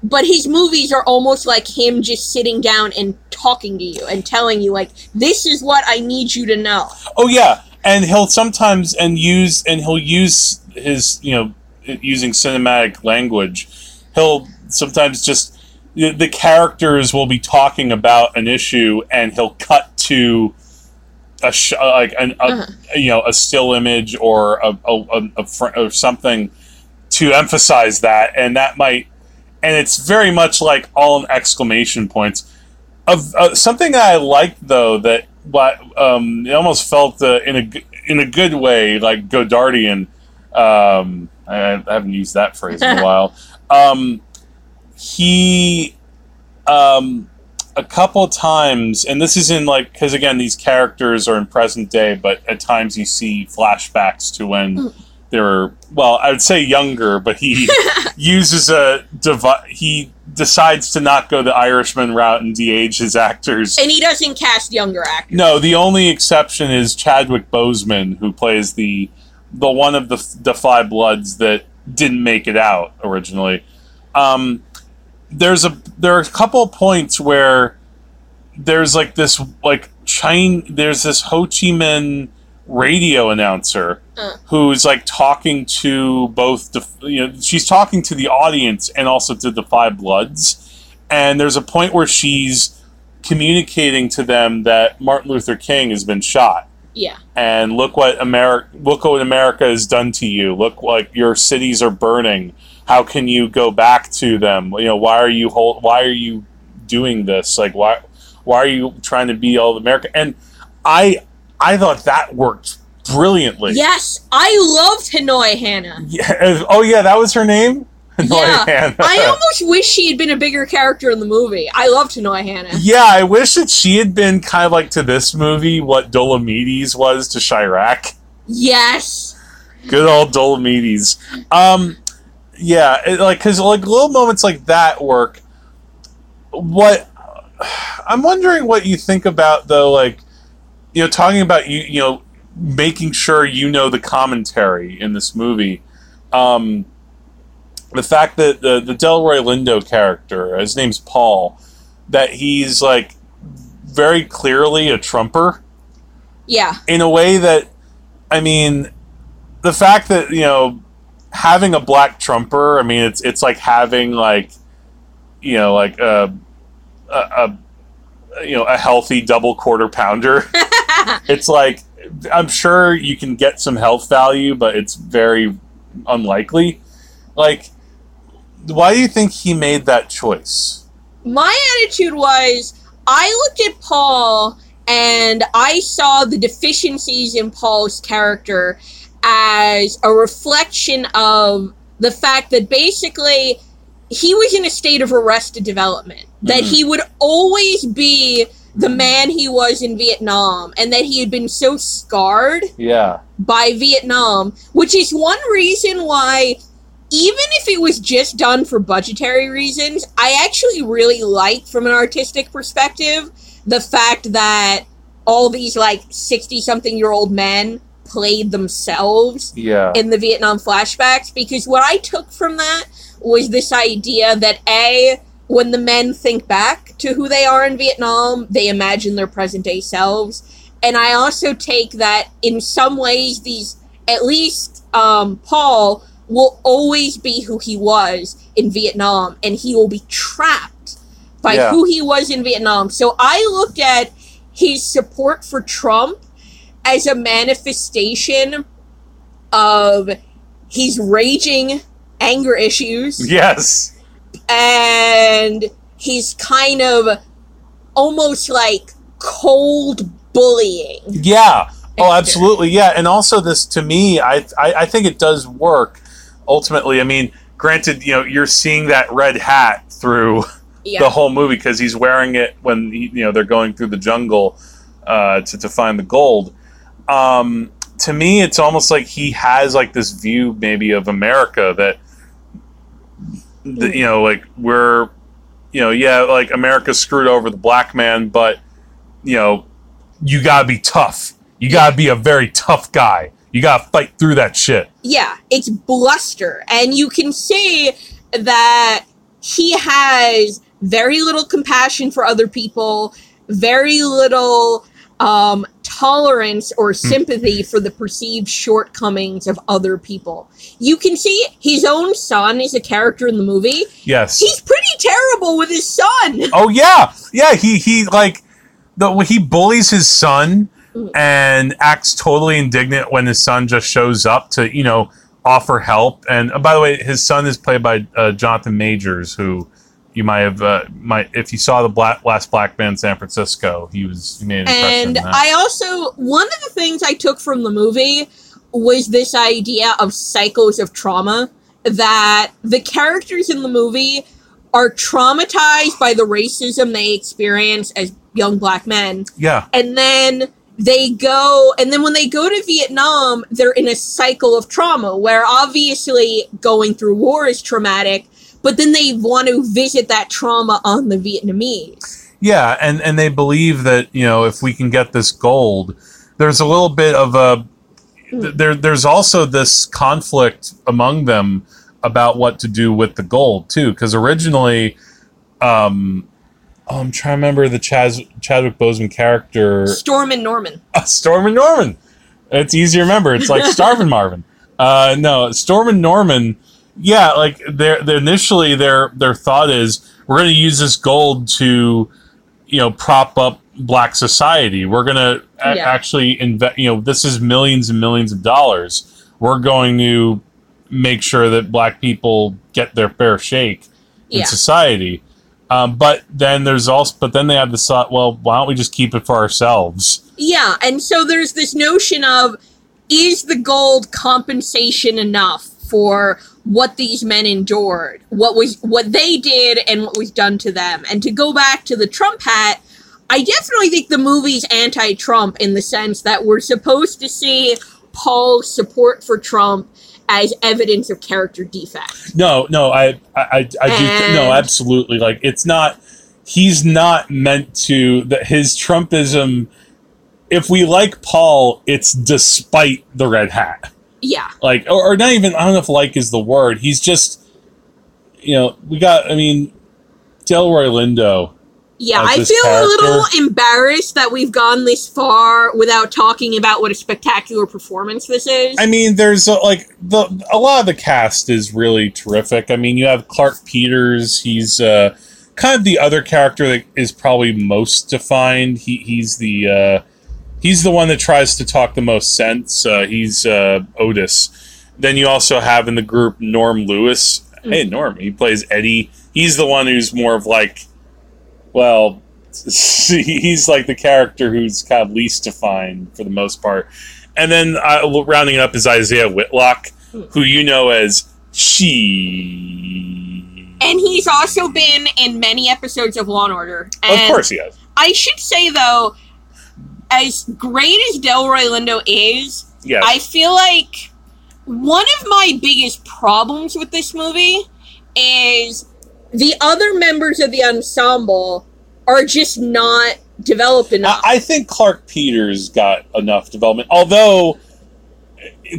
But his movies are almost like him just sitting down and talking to you and telling you like this is what i need you to know. Oh yeah, and he'll sometimes and use and he'll use his you know using cinematic language. He'll sometimes just the, characters will be talking about an issue and he'll cut to a sh- like an a, Uh-huh. you know a still image or a, a, a, fr- or something to emphasize that and that might and it's very much like all in exclamation points of uh, something that I liked though that what um, it almost felt uh, in a in a good way like Godardian. Um, I, I haven't used that phrase in a [LAUGHS] while. Um, he um, a couple times, and this is in like because again these characters are in present day, but at times you see flashbacks to when Mm. they were well, I would say younger, but he [LAUGHS] uses a devi- he decides to not go the Irishman route and de-age his actors. and he doesn't cast younger actors No, the only exception is Chadwick Boseman, who plays the the one of the the Five Bloods that didn't make it out originally. Um, there's a there are a couple points where there's like this like China there's this Ho Chi Minh radio announcer Uh. who's like talking to both the you know she's talking to the audience and also to the Five Bloods, and there's a point where she's communicating to them that Martin Luther King has been shot yeah and look what America look what America has done to you. Look like your cities are burning. How can you go back to them? You know, why are you hold, why are you doing this? Like why why are you trying to be all America? And I I thought that worked brilliantly. yes i loved hanoi hannah Yeah. [LAUGHS] Oh yeah, that was her name. [LAUGHS] Yeah, Hannah. I almost wish she had been a bigger character in the movie. I loved Hanoi Hannah. Yeah, I wish that she had been kind of like to this movie what Dolmedes was to Chi-Raq. Yes. Good old Dolmedes. Um, yeah, it, like because like little moments like that work. What I'm wondering what you think about though, like you know, talking about you, you know, making sure you know the commentary in this movie. Um, the fact that the the Delroy Lindo character, his name's Paul, that he's like very clearly a Trumper Yeah. in a way that I mean the fact that you know having a black trumper I mean it's it's like having like you know like a a, a you know a healthy double quarter pounder. [LAUGHS] It's like I'm sure you can get some health value but it's very unlikely. Like why do you think he made that choice? My attitude was I looked at Paul and I saw the deficiencies in Paul's character as a reflection of the fact that basically he was in a state of arrested development. That Mhm. he would always be the man he was in Vietnam and that he had been so scarred yeah by Vietnam, which is one reason why, even if it was just done for budgetary reasons, I actually really like, from an artistic perspective, the fact that all these like 60 something year old men played themselves yeah in the Vietnam flashbacks because what I took from that was this idea that A, when the men think back to who they are in Vietnam, they imagine their present day selves. And I also take that in some ways, these, at least um, Paul, will always be who he was in Vietnam, and he will be trapped by Yeah. who he was in Vietnam. So I looked at his support for Trump as a manifestation of his raging anger issues Yes. and he's kind of almost like cold bullying. Yeah. Oh, absolutely. Yeah. And also, this to me, I, I I think it does work. Ultimately, I mean, granted, you know, you're seeing that red hat through Yeah. the whole movie because he's wearing it when he, you know they're going through the jungle uh, to to find the gold. Um, to me, it's almost like he has like this view maybe of America that, that you know, like we're, you know, yeah, like America screwed over the black man, but you know, you gotta be tough. You gotta be a very tough guy. You gotta fight through that shit. yeah, it's bluster. And you can see that he has very little compassion for other people, very little um, tolerance or sympathy for the perceived shortcomings of other people. You can see his own son is a character in the movie. Yes. He's pretty terrible with his son. [LAUGHS] Oh yeah, yeah. He he like the he bullies his son Mm. and acts totally indignant when his son just shows up to you know offer help. And uh, by the way, his son is played by uh, Jonathan Majors, who you might have uh, might if you saw the Black, last Black Man San Francisco, he was he made an impression. And. I also one of the things I took from the movie was this idea of cycles of trauma that the characters in the movie are traumatized by the racism they experience as young black men yeah, and then they go and then when they go to Vietnam they're in a cycle of trauma where obviously going through war is traumatic but then they want to visit that trauma on the Vietnamese Yeah, and and they believe that you know if we can get this gold, there's a little bit of a th- there. There's also this conflict among them about what to do with the gold too, because originally, um, oh, I'm trying to remember the Chaz, Chadwick Boseman character, Stormin' Norman uh, [LAUGHS] Stormin' Norman. It's easy to remember. It's like [LAUGHS] Starvin' Marvin. Uh, no, Stormin' Norman. Yeah, like their their- initially their their thought is we're going to use this gold to, you know, prop up black society. We're going to a- actually invest. You know, this is millions and millions of dollars. We're going to make sure that black people get their fair shake in Yeah. society. Um, but then there's also, but then they have the thought, well, why don't we just keep it for ourselves? Yeah, and so there's this notion of is the gold compensation enough for what these men endured, what was what they did and what was done to them. And to go back to the Trump hat, I definitely think the movie's anti-Trump in the sense that we're supposed to see Paul's support for Trump as evidence of character defect. No, no, I, I, I, I do. Th- no, absolutely. Like it's not. He's not meant to. That his Trumpism. If we like Paul, it's despite the red hat. Yeah. Like, or, or not even. I don't know if like is the word. He's just. You know, we got. I mean, Delroy Lindo. Yeah, I feel a little embarrassed that we've gone this far without talking about what a spectacular performance this is. I mean, there's a, like the a lot of the cast is really terrific. I mean, you have Clarke Peters. He's uh, kind of the other character that is probably most defined. He he's the uh, he's the one that tries to talk the most sense. Uh, he's uh, Otis. Then you also have in the group Norm Lewis. Hey, Norm. He plays Eddie. He's the one who's more of like, well, [LAUGHS] he's like the character who's kind of least defined for the most part. And then uh, rounding it up is Isiah Whitlock, who you know as she. and he's also been in many episodes of Law and Order. And Of course he has. I should say though, as great as Delroy Lindo is, Yes. I feel like one of my biggest problems with this movie is the other members of the ensemble are just not developed enough. I, I think Clarke Peters got enough development, although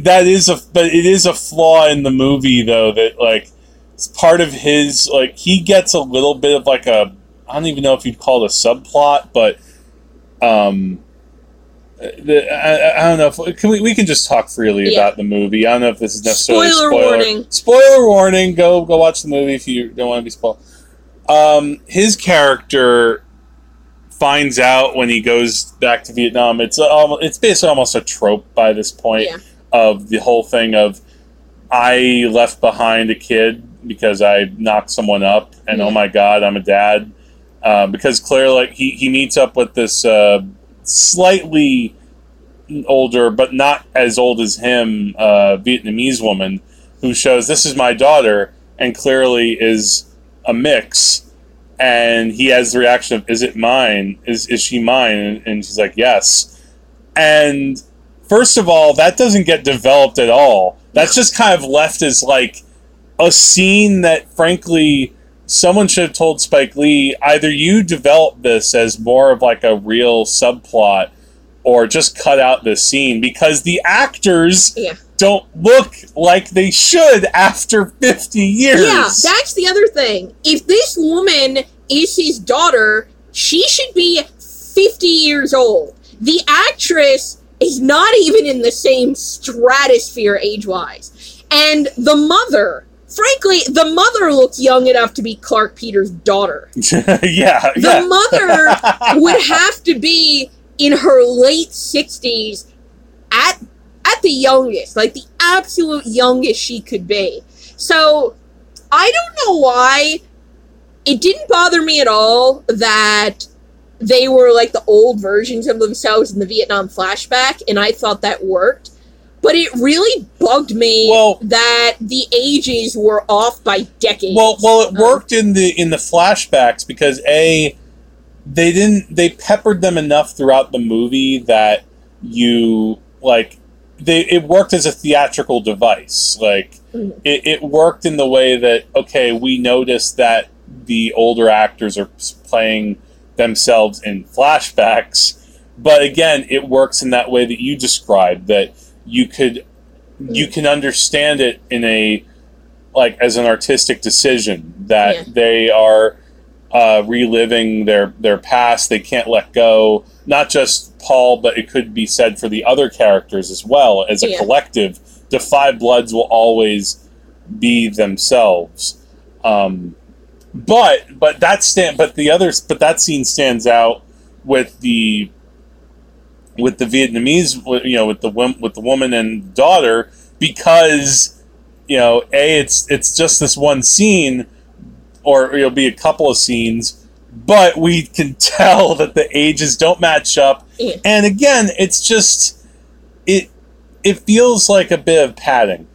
that is a but it is a flaw in the movie though that like it's part of his like he gets a little bit of like a I don't even know if you'd call it a subplot, but um the, I, I don't know if can we we can just talk freely Yeah. about the movie. I don't know if this is necessarily Spoiler spoiler warning. Spoiler warning. Go go watch the movie if you don't want to be spoiled. Um, his character finds out when he goes back to Vietnam. It's almost it's basically almost a trope by this point Yeah. of the whole thing of I left behind a kid because I knocked someone up, and Yeah. oh my god, I'm a dad. Uh, because clearly he, he meets up with this uh, slightly older, but not as old as him, uh, Vietnamese woman who shows this is my daughter, and clearly is a mix. And he has the reaction of, "Is it mine? Is is she mine?" And, and she's like, "Yes." And first of all, that doesn't get developed at all. That's just kind of left as like a scene that, frankly, someone should have told Spike Lee either you develop this as more of like a real subplot or just cut out this scene because the actors Yeah. don't look like they should after 50 years. Yeah, that's the other thing. If this woman is his daughter, she should be 50 years old. The actress is not even in the same stratosphere age wise. And the mother, frankly, the mother looked young enough to be Clarke Peters' daughter. [LAUGHS] yeah, The yeah. mother [LAUGHS] would have to be in her late 60s at at the youngest, like the absolute youngest she could be. So I don't know why it didn't bother me at all that they were like the old versions of themselves in the Vietnam flashback, and I thought that worked. But it really bugged me Well- that the ages were off by decades. Well, well, it Um, worked in the in the flashbacks because a they didn't they peppered them enough throughout the movie that you like they it worked as a theatrical device. Like Mhm. it, it worked in the way that okay, we noticed that the older actors are playing themselves in flashbacks, but again, it works in that way that you described that you could you can understand it in a like as an artistic decision that Yeah. they are uh, reliving their their past. They can't let go. Not just Paul, but it could be said for the other characters as well. As a Yeah. collective, the Five Bloods will always be themselves. Um, but but that stand but the others but that scene stands out with the with the Vietnamese you know with the with the woman and daughter because you know a it's it's just this one scene or it'll be a couple of scenes but we can [LAUGHS] tell that the ages don't match up Yeah. and again it's just it it feels like a bit of padding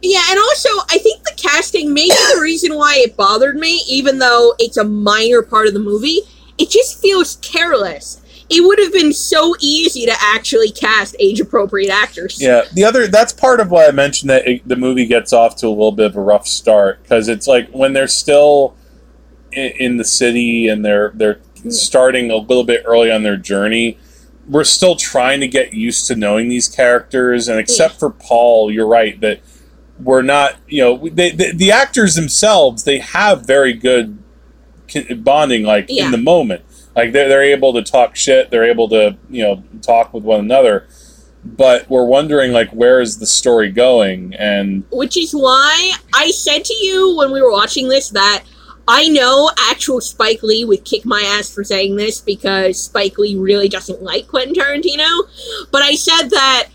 Yeah, and also I think the casting maybe the reason why it bothered me, even though it's a minor part of the movie, it just feels careless. It would have been so easy to actually cast age appropriate actors. Yeah, the other that's part of why I mentioned that it, the movie gets off to a little bit of a rough start because it's like when they're still in, in the city and they're they're mm. starting a little bit early on their journey. We're still trying to get used to knowing these characters, and except for Paul, you're right that we're not. You know, they, the the actors themselves they have very good bonding, like Yeah. in the moment. Like they're they're able to talk shit. They're able to you know talk with one another but we're wondering like where is the story going and Which is why I said to you when we were watching this that I know actual Spike Lee would kick my ass for saying this because Spike Lee really doesn't like Quentin Tarantino. But I said that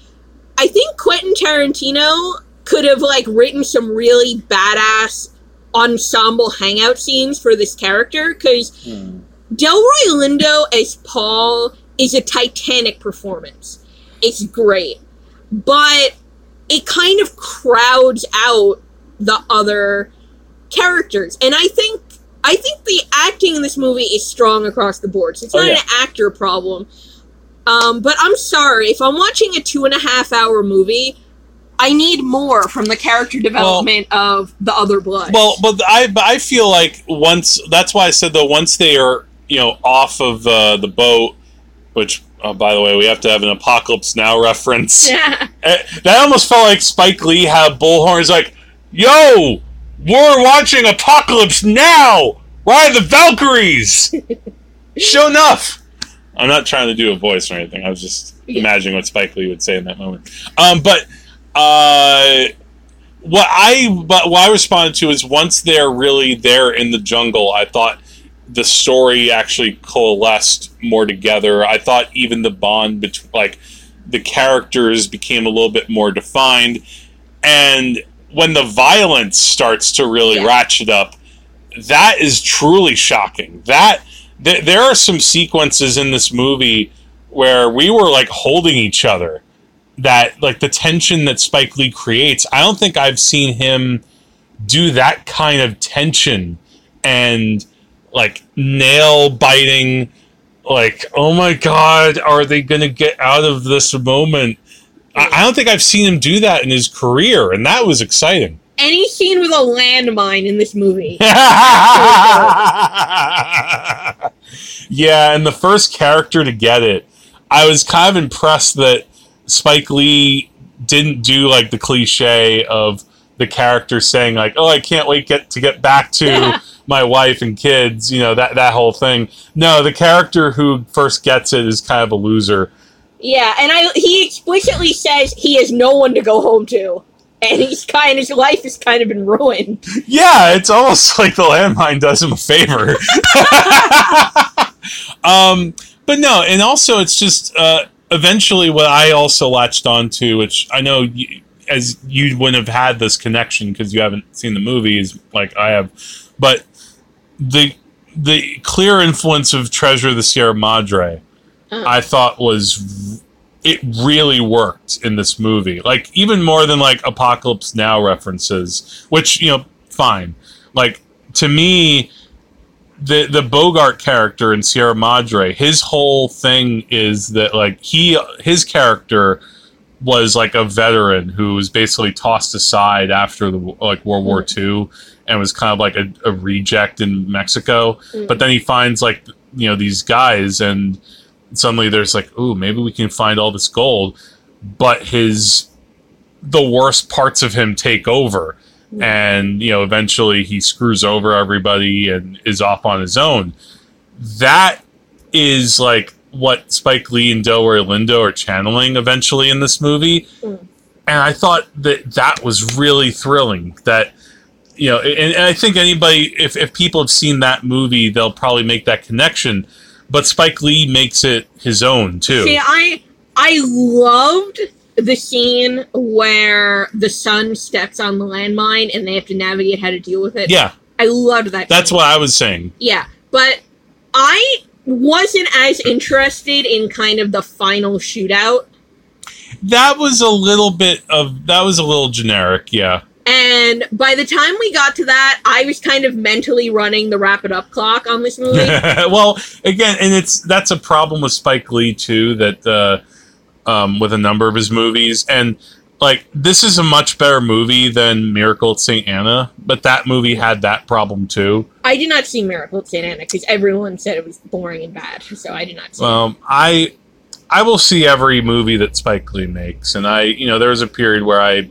I think Quentin Tarantino could have like written some really badass ensemble hangout scenes for this character because hmm. Delroy Lindo as Paul is a titanic performance. It's great. But it kind of crowds out the other characters. And I think I think the acting in this movie is strong across the board. So it's Oh, not yeah. an actor problem. Um, but I'm sorry, if I'm watching a two and a half hour movie, I need more from the character development of the other blood. well but i but i feel like once that's why i said though once they are you know off of uh, the boat which uh, by the way we have to have an apocalypse now reference [LAUGHS] yeah. Eh, that almost felt like spike lee had bullhorns like yo we're watching apocalypse now why are the valkyries [LAUGHS] sure enough I'm not trying to do a voice or anything. I was just Yeah. imagining what Spike Lee would say in that moment. Um, but uh, what I but what I responded to is once they're really there in the jungle, I thought the story actually coalesced more together. I thought even the bond between like the characters became a little bit more defined, and when the violence starts to really Yeah. ratchet up, that is truly shocking. That th- there are some sequences in this movie where we were like holding each other. That like the tension that Spike Lee creates. I don't think I've seen him do that kind of tension and like nail biting. Like, oh my god, are they gonna get out of this moment? I, I don't think I've seen him do that in his career, and that was exciting. Any scene with a landmine in this movie. [LAUGHS] yeah, and the first character to get it, I was kind of impressed that Spike Lee didn't do like the cliche of the character saying like, "Oh, I can't wait get to get back to [LAUGHS] my wife and kids," you know that that whole thing. No, the character who first gets it is kind of a loser. Yeah, and I he explicitly says he has no one to go home to. And he's kind his life has kind of been ruined. Yeah, it's almost [LAUGHS] like the landmine does him a favor. [LAUGHS] um, but no, and also it's just uh, eventually what I also latched onto, which I know you, as you wouldn't have had this connection because you haven't seen the movies like I have, but the the clear influence of Treasure of the Sierra Madre, Uh. I thought was it really worked in this movie. Like even more than like Apocalypse Now references, which you know, fine. Like to me, the the Bogart character in Sierra Madre, his whole thing is that like he his character was like a veteran who was basically tossed aside after the like World War II and was kind of like a, a reject in Mexico. Mm. But then he finds like you know these guys and suddenly there's like, ooh, maybe we can find all this gold. But his the worst parts of him take over. And you know, eventually he screws over everybody and is off on his own. That is like what Spike Lee and Delroy Lindo are channeling eventually in this movie. Mm. And I thought that that was really thrilling. That you know, and, and I think anybody, if, if people have seen that movie, they'll probably make that connection. But Spike Lee makes it his own too. See, I I loved the scene where the son steps on the landmine and they have to navigate how to deal with it. yeah, I loved that. that's scene. what I was saying. Yeah, but I wasn't as interested in kind of the final shootout. That was a little bit of that was a little generic. Yeah, And by the time we got to that, I was kind of mentally running the wrap it up clock on this movie. [LAUGHS] well, again, and it's that's a problem with Spike Lee too. That uh, um, with a number of his movies, and like this is a much better movie than Miracle at St. Anna, but that movie had that problem too. I did not see Miracle at St. Anna because everyone said it was boring and bad, so I did not see it. Um, I I will see every movie that Spike Lee makes, and I you know there was a period where I.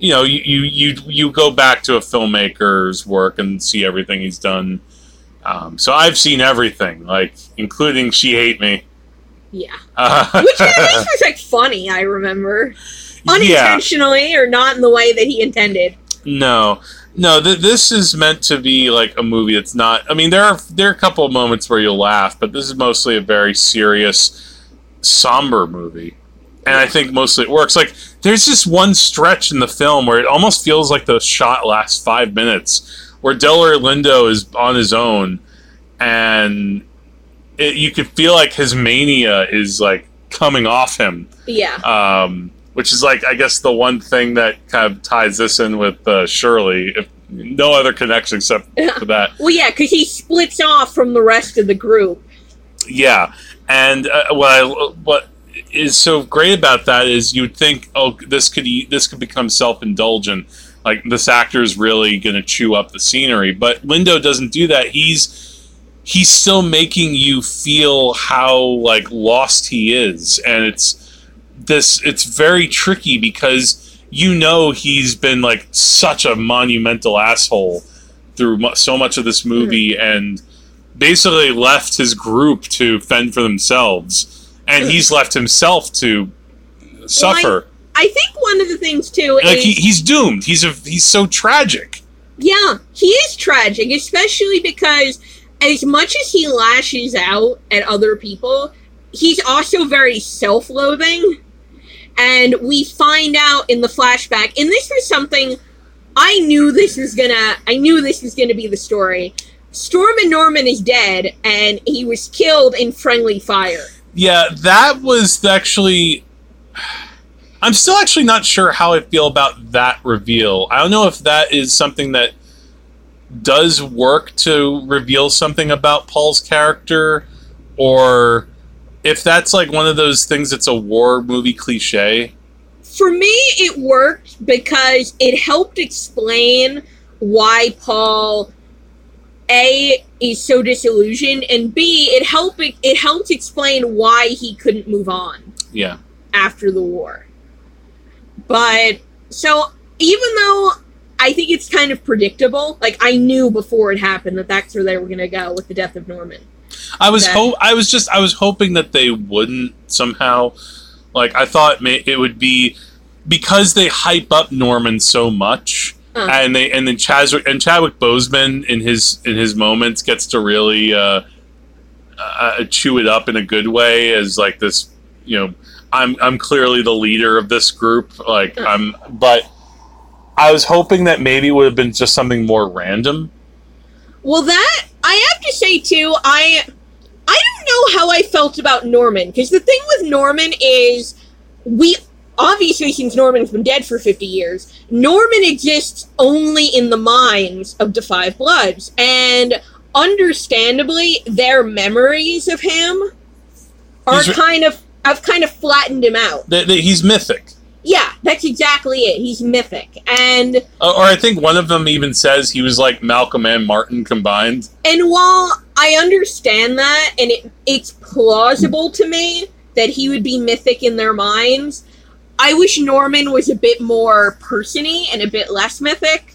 You know, you, you you you go back to a filmmaker's work and see everything he's done. Um, so I've seen everything, like including She Hate Me. Yeah. Uh, Which was [LAUGHS] like funny, I remember. yeah, Unintentionally or not in the way that he intended. no, no. Th- this is meant to be like a movie. that's not. I mean, there are there are a couple of moments where you'll laugh, but this is mostly a very serious, somber movie, and I think mostly it works. Like, there's just one stretch in the film where it almost feels like the shot lasts five minutes, where Delroy Lindo is on his own, and it, you could feel like his mania is like coming off him Yeah. um, which is like I guess the one thing that kind of ties this in with uh, Shirley. If no other connection except [LAUGHS] for that, Well, yeah, because he splits off from the rest of the group. yeah. And uh, what I what is so great about that is you'd think, oh, this could this could become self indulgent. Like this actor is really going to chew up the scenery, but Lindo doesn't do that. He's he's still making you feel how like lost he is, and it's this it's very tricky because you know he's been like such a monumental asshole through so much of this movie mm-hmm. and basically left his group to fend for themselves, and he's left himself to suffer. I think one of the things too like is he, he's doomed. He's a he's so tragic. Yeah, he is tragic, especially because as much as he lashes out at other people, he's also very self loathing. And we find out in the flashback, and this was something I knew this was gonna I knew this was gonna be the story. Stormin' Norman is dead and he was killed in friendly fire. Yeah, that was actually. I'm still actually not sure how I feel about that reveal. I don't know if that is something that does work to reveal something about Paul's character, or if that's like one of those things that's a war movie cliche. For me, it worked because it helped explain why Paul a is so disillusioned, and B it helped it helped explain why he couldn't move on Yeah. after the war. But so even though I think it's kind of predictable, like I knew before it happened that that's where they were going to go with the death of Norman. I was That- hope I was just I was hoping that they wouldn't somehow like I thought it would be because they hype up Norman so much Uh. and they and then Chadwick and Chadwick Boseman in his in his moments gets to really uh, uh, chew it up in a good way as like this you know I'm I'm clearly the leader of this group like Uh. I'm but I was hoping that maybe it would have been just something more random Well, that I have to say too. I I don't know how I felt about Norman because the thing with Norman is we obviously since Norman's been dead for fifty years, Norman exists only in the minds of the Five Bloods, and understandably, their memories of him are He's- kind of I've kind of flattened him out. that, that he's mythic Yeah, that's exactly it. He's mythic, and Uh, or I think one of them even says he was like Malcolm and Martin combined. And while I understand that, and it, it's plausible to me that he would be mythic in their minds, I wish Norman was a bit more persony and a bit less mythic.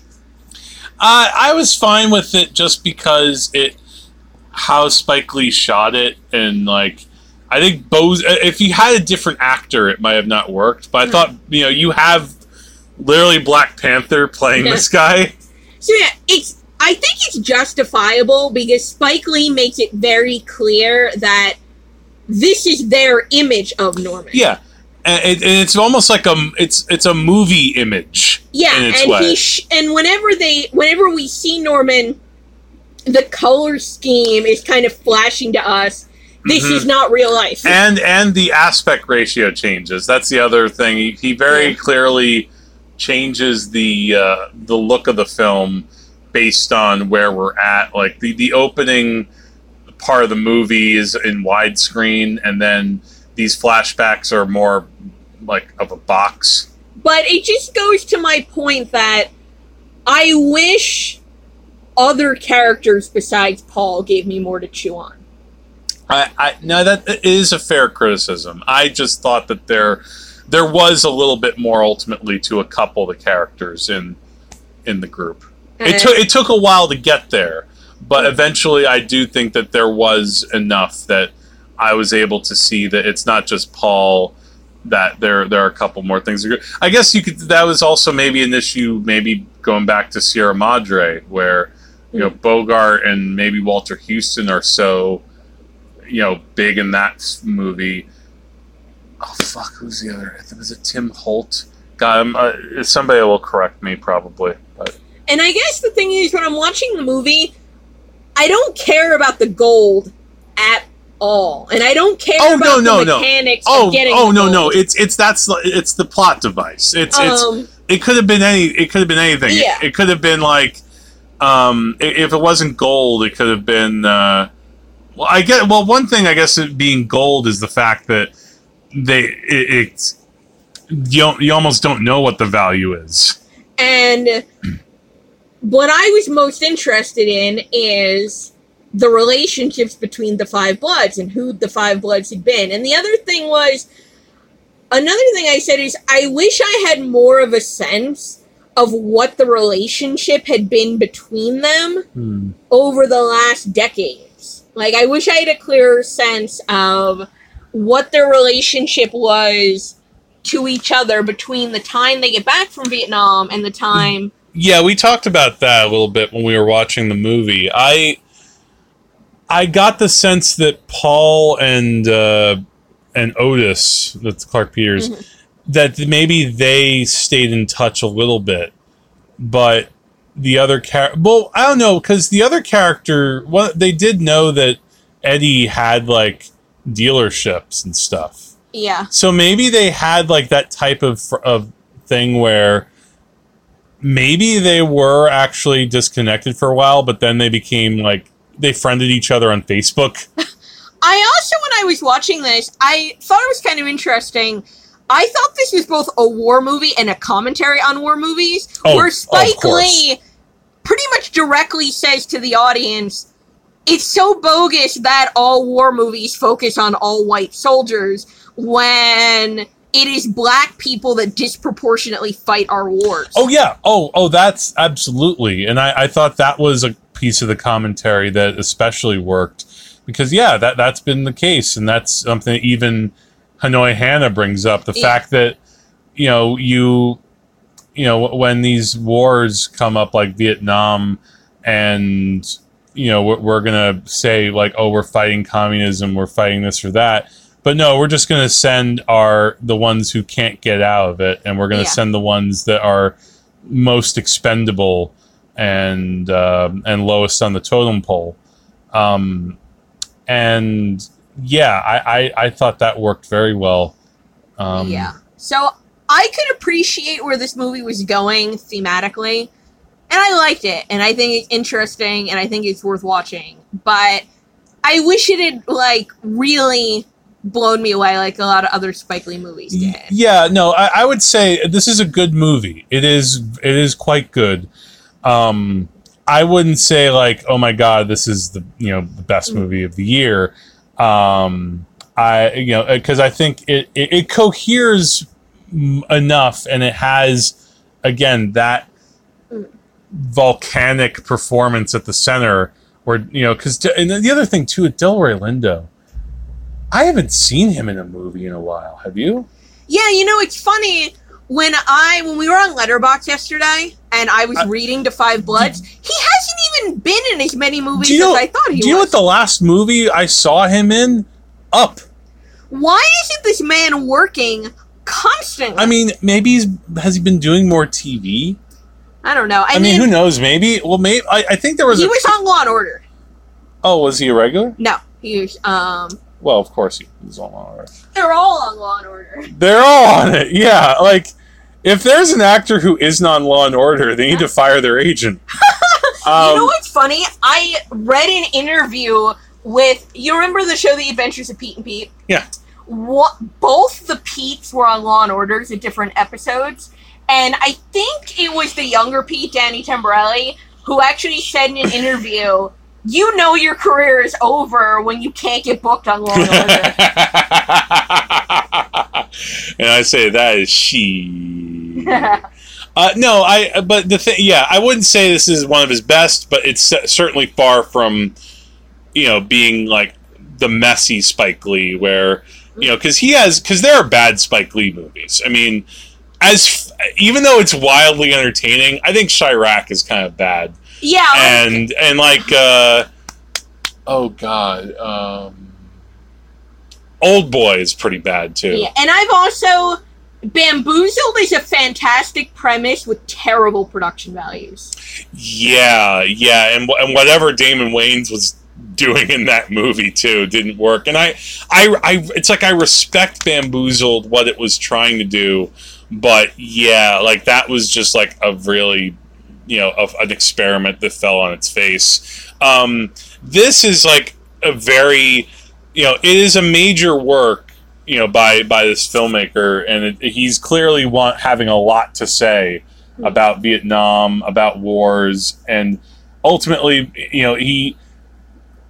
Uh, I was fine with it just because it how Spike Lee shot it and like I think Bose if you had a different actor it might have not worked. But I thought you know you have literally Black Panther playing Yeah. this guy. So yeah, it's I think it's justifiable because Spike Lee makes it very clear that this is their image of Norman. Yeah. It, it's almost like a it's it's a movie image. Yeah, and way. he sh- and whenever they whenever we see Norman, the color scheme is kind of flashing to us. This Mhm. is not real life. and and the aspect ratio changes. That's the other thing. He, he very Yeah. clearly changes the uh, the look of the film based on where we're at. Like the the opening part of the movie is in widescreen, and then these flashbacks are more like of a box. But it just goes to my point that I wish other characters besides Paul gave me more to chew on. I, I no, that is a fair criticism. I just thought that there there was a little bit more ultimately to a couple of the characters in in the group. It eh. took it took a while to get there, but eventually I do think that there was enough that I was able to see that it's not just Paul. That there there are a couple more things. I guess you could. That was also maybe an issue. Maybe going back to Sierra Madre, where you know Bogart and maybe Walter Huston are so you know big in that movie. Oh fuck! Who's the other? Was it Tim Holt? God, I'm, uh, somebody will correct me probably. But And I guess the thing is, when I'm watching the movie, I don't care about the gold at all, and I don't care Oh, about no, the no, no. mechanics oh of getting. oh no gold. no it's it's that's the- it's the plot device. It's it's Um, it could have been any it could have been anything. Yeah. It, could have been like um if it wasn't gold, it could have been. uh Well, I get. Well, one thing I guess it being gold is the fact that they it, it's you you almost don't know what the value is. and what I was most interested in is the relationships between the five bloods and who the five bloods had been. And the other thing was another thing I said is I wish I had more of a sense of what the relationship had been between them hmm. over the last decades. Like, I wish I had a clearer sense of what their relationship was to each other between the time they get back from Vietnam and the time. Yeah, we talked about that a little bit when we were watching the movie. I I got the sense that Paul and uh, and Otis, that's Clarke Peters, Mhm. that maybe they stayed in touch a little bit, but the other character, well, I don't know, because the other character, well, they did know that Eddie had like dealerships and stuff. Yeah. So maybe they had like that type of of thing where maybe they were actually disconnected for a while, but then they became like they friended each other on Facebook. [LAUGHS] I also, when I was watching this, I thought it was kind of interesting. I thought this was both a war movie and a commentary on war movies, Oh, where Spike course. Lee pretty much directly says to the audience, it's so bogus that all war movies focus on all white soldiers when it is black people that disproportionately fight our wars. Oh yeah. Oh oh that's absolutely. And I, I thought that was a piece of the commentary that especially worked because yeah, that that's been the case, and that's something even Hanoi Hannah brings up the Yeah. fact that you know you you know when these wars come up like Vietnam and you know we're, we're gonna say like oh we're fighting communism we're fighting this or that but no we're just gonna send our the ones who can't get out of it and we're gonna Yeah. send the ones that are most expendable and um, and lowest on the totem pole um, and yeah I, I i thought that worked very well um, yeah. So I could appreciate where this movie was going thematically, and I liked it, and I think it's interesting, and I think it's worth watching. But I wish it had like really blown me away, like a lot of other Spike Lee movies did. Yeah, no, I, I would say this is a good movie. It is it is quite good. Um, I wouldn't say like, oh my god, this is the you know the best Mm. movie of the year. Um, I you know because I think it, it it coheres enough, and it has again that Mm. volcanic performance at the center where you know because and the other thing too at Delroy Lindo. I haven't seen him in a movie in a while. Have you? Yeah, you know, it's funny when I when we were on Letterboxd yesterday, and I was I- reading to Five Bloods. He hasn't even been in as many movies Do you know- as I thought he Do you know what the last movie I saw him in? Up. Why isn't this man working constantly? I mean, maybe he's has he been doing more TV? I don't know. I, I, mean, who knows? Maybe. Well, maybe. I, I think there was. he a, was on Law and Order. oh, was he a regular? No, he was. Um, Well, of course he was on Law and Order. they're all on Law and Order. They're all on it. Yeah, like if there's an actor who isn't on Law and Order, they need to fire their agent. Um, [LAUGHS] you know what's funny? I read an interview with. You remember the show The Adventures of Pete and Pete? Yeah. What? Both the Pete's were on Law and Orders at different episodes, and I think it was the younger Pete, Danny Tamborelli, who actually said in an [LAUGHS] interview. You know your career is over when you can't get booked on Law and Order. [LAUGHS] and I say that is she. [LAUGHS] Uh, no, I. But the thing, yeah, I wouldn't say this is one of his best, but it's certainly far from, you know, being like the messy Spike Lee, where you know, because he has, because there are bad Spike Lee movies. I mean, as f- even though it's wildly entertaining, I think Chi-Raq is kind of bad, yeah, and and like, uh, oh god, um, Old Boy is pretty bad too. Yeah, and I've also Bamboozled is a fantastic premise with terrible production values. Yeah, yeah, and and whatever Damon Wayans was doing in that movie too didn't work. And I, I, I, it's like I respect Bamboozled what it was trying to do, but yeah, like that was just like a really, you know, of an experiment that fell on its face. Um, this is like a very, you know, it is a major work. You know, by by this filmmaker, and it, he's clearly want having a lot to say about Vietnam, about wars, and ultimately, you know, he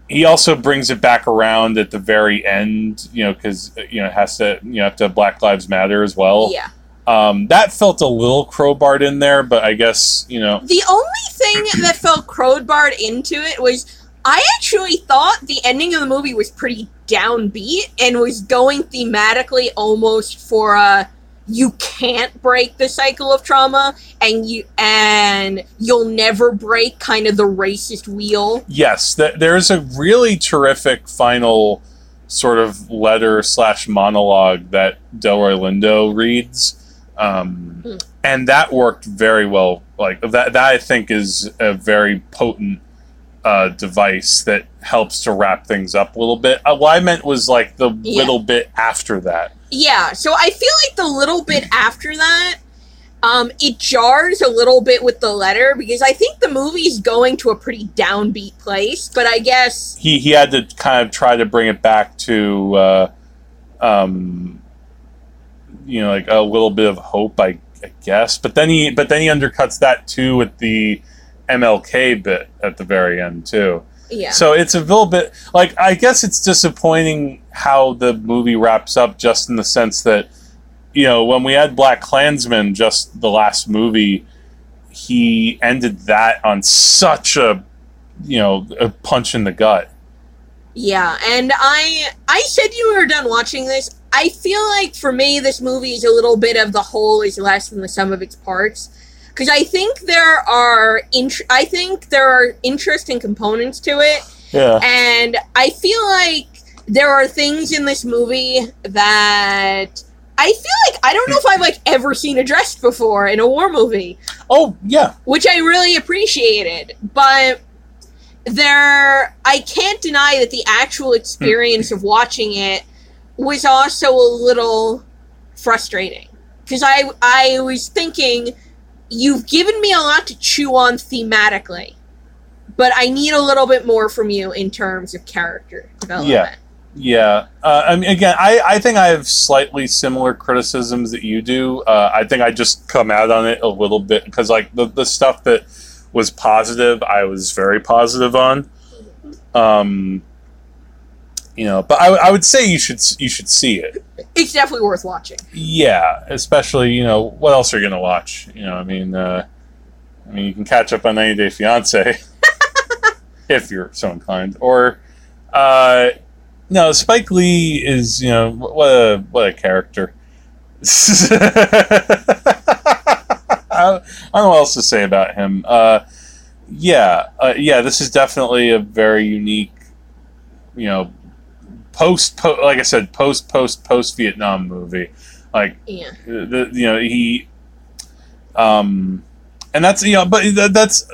he also brings it back around at the very end, you know, because you know it has to, you know, have to Black Lives Matter as well. Yeah. Um, that felt a little crowbarred in there, but I guess you know, The only thing that felt crowbarred into it was I actually thought the ending of the movie was pretty downbeat and was going thematically almost for a you can't break the cycle of trauma and you and you'll never break kind of the racist wheel. Yes, th- there's a really terrific final sort of letter slash monologue that Delroy Lindo reads. Um, Hmm. and that worked very well. Like that, that I think is a very potent uh, device that helps to wrap things up a little bit. Uh, what I meant was like the Yeah. little bit after that. Yeah, so I feel like the little bit after that, um, it jars a little bit with the letter because I think the movie's going to a pretty downbeat place, but I guess He he had to kind of try to bring it back to, uh, um, you know, like a little bit of hope, I, I guess. But then he but then he undercuts that too with the MLK bit at the very end too. yeah. So it's a little bit like I guess it's disappointing how the movie wraps up, just in the sense that you know when we had BlacKkKlansman, just the last movie, he ended that on such a you know a punch in the gut. Yeah, and I I said you were done watching this. I feel like for me this movie is a little bit of the whole is less than the sum of its parts. Because I think there are int- I think there are interesting components to it. Yeah, and I feel like there are things in this movie that I feel like I don't know if I've like ever seen addressed before in a war movie. Oh yeah, which I really appreciated. But there, I can't deny that the actual experience of watching it was also a little frustrating because I I was thinking you've given me a lot to chew on thematically, but I need a little bit more from you in terms of character development. yeah. Uh, I mean, again, I I think I have slightly similar criticisms that you do. Uh, I think I just come out on it a little bit because like the the stuff that was positive, I was very positive on. Um, you know, but I, I would say you should you should see it. It's definitely worth watching. Yeah, especially you know what else are you gonna watch? You know, I mean, uh, I mean you can catch up on 90 Day Fiance [LAUGHS] if you're so inclined, or uh, no, Spike Lee is you know what a what a character. [LAUGHS] I, don't know what else to say about him. Uh, yeah, uh, yeah, this is definitely a very unique, you know, post, po- like I said, post, post, post Vietnam movie. Like, Yeah. the, you know, he, um, and that's you know, but that, that's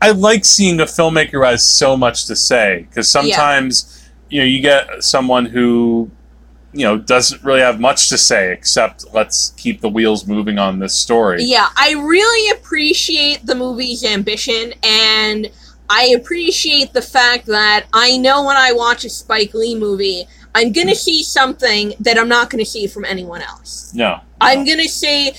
I like seeing a filmmaker who has so much to say because sometimes you know you get someone who you know doesn't really have much to say except let's keep the wheels moving on this story. Yeah, I really appreciate the movie's ambition, and I appreciate the fact that I know when I watch a Spike Lee movie, I'm gonna mm. see something that I'm not gonna see from anyone else. No, I'm gonna say,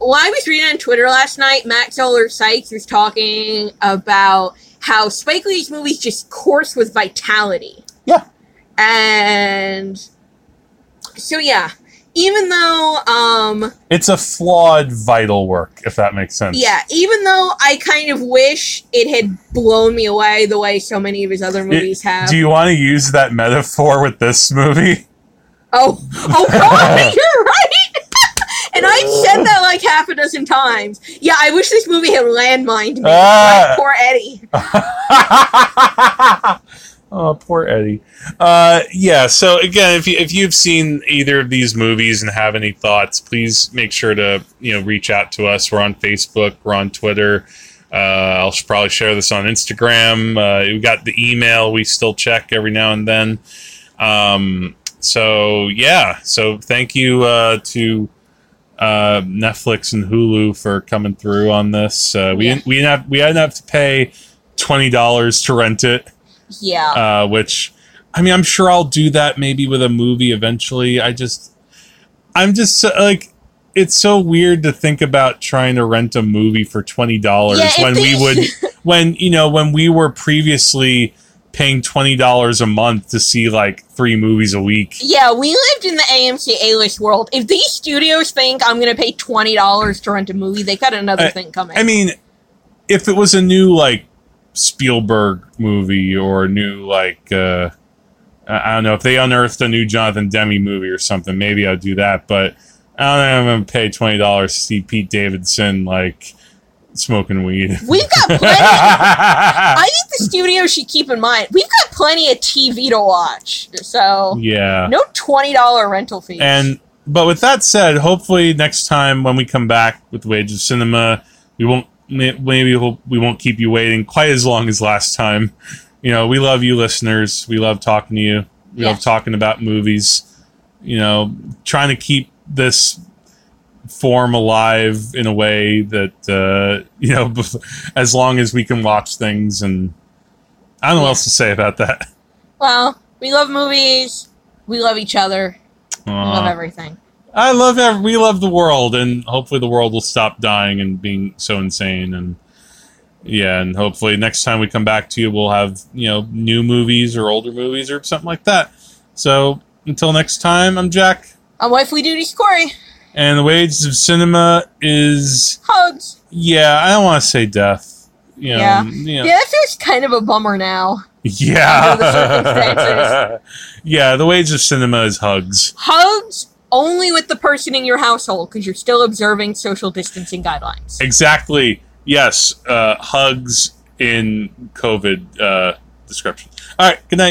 Well, I was reading on Twitter last night, Matt Zoller Seitz was talking about how Spike Lee's movies just course with vitality. Yeah. And so yeah, even though um it's a flawed vital work if that makes sense. Yeah, even though I kind of wish it had blown me away the way so many of his other movies have. Do you want to use that metaphor with this movie? oh, oh God, [LAUGHS] [LAUGHS] you're right. [LAUGHS] and I've said that like half a dozen times. Yeah, I wish this movie had landmined me. Like poor Eddie. Oh, poor Eddie. Uh, yeah. So again, if you if you've seen either of these movies and have any thoughts, please make sure to you know reach out to us. We're on Facebook. We're on Twitter. Uh, I'll probably share this on Instagram. Uh, we got the email. We still check every now and then. Um, so yeah. So thank you uh, to uh, Netflix and Hulu for coming through on this. Uh, we Yeah. didn't, we didn't have we didn't have to pay twenty dollars to rent it, Yeah. uh, which I mean I'm sure I'll do that maybe with a movie eventually. I just I'm just so, like it's so weird to think about trying to rent a movie for twenty dollars Yeah, when we would [LAUGHS] when you know when we were previously paying twenty dollars a month to see like three movies a week. yeah, we lived in the AMC A-list world. If these studios think I'm going to pay $20 to rent a movie, they got another I- thing coming. I mean, if it was a new like Spielberg movie or a new like uh, I don't know if they unearthed a new Jonathan Demme movie or something. Maybe I'll do that, but I don't think I'm gonna pay twenty dollars to see Pete Davidson like smoking weed. We've got plenty. [LAUGHS] I think the studio should keep in mind we've got plenty of TV to watch. So yeah. no twenty dollar rental fees. And but with that said, hopefully next time when we come back with Wage of Cinema, we won't maybe we'll, we won't keep you waiting quite as long as last time. You know, we love you listeners. We love talking to you. We love talking about movies. You know, trying to keep this form alive in a way that uh, [LAUGHS] you know, [LAUGHS] as long as we can watch things and I don't know what else to say about that. well, we love movies. We love each other. We love everything. I love ev- we love the world, and hopefully the world will stop dying and being so insane. And yeah, and hopefully next time we come back to you, we'll have you know new movies or older movies or something like that. So until next time, I'm Jack, On Wifely Duties, Corey. and the wages of cinema is Hugs. yeah. I don't want to say death. You know, Yeah. you know- Yeah, that feels kind of a bummer now. yeah. The [LAUGHS] yeah, the wage of cinema is hugs. Hugs only with the person in your household because you're still observing social distancing guidelines. Exactly. Yes. Uh, hugs in COVID uh, description. All right. Good night.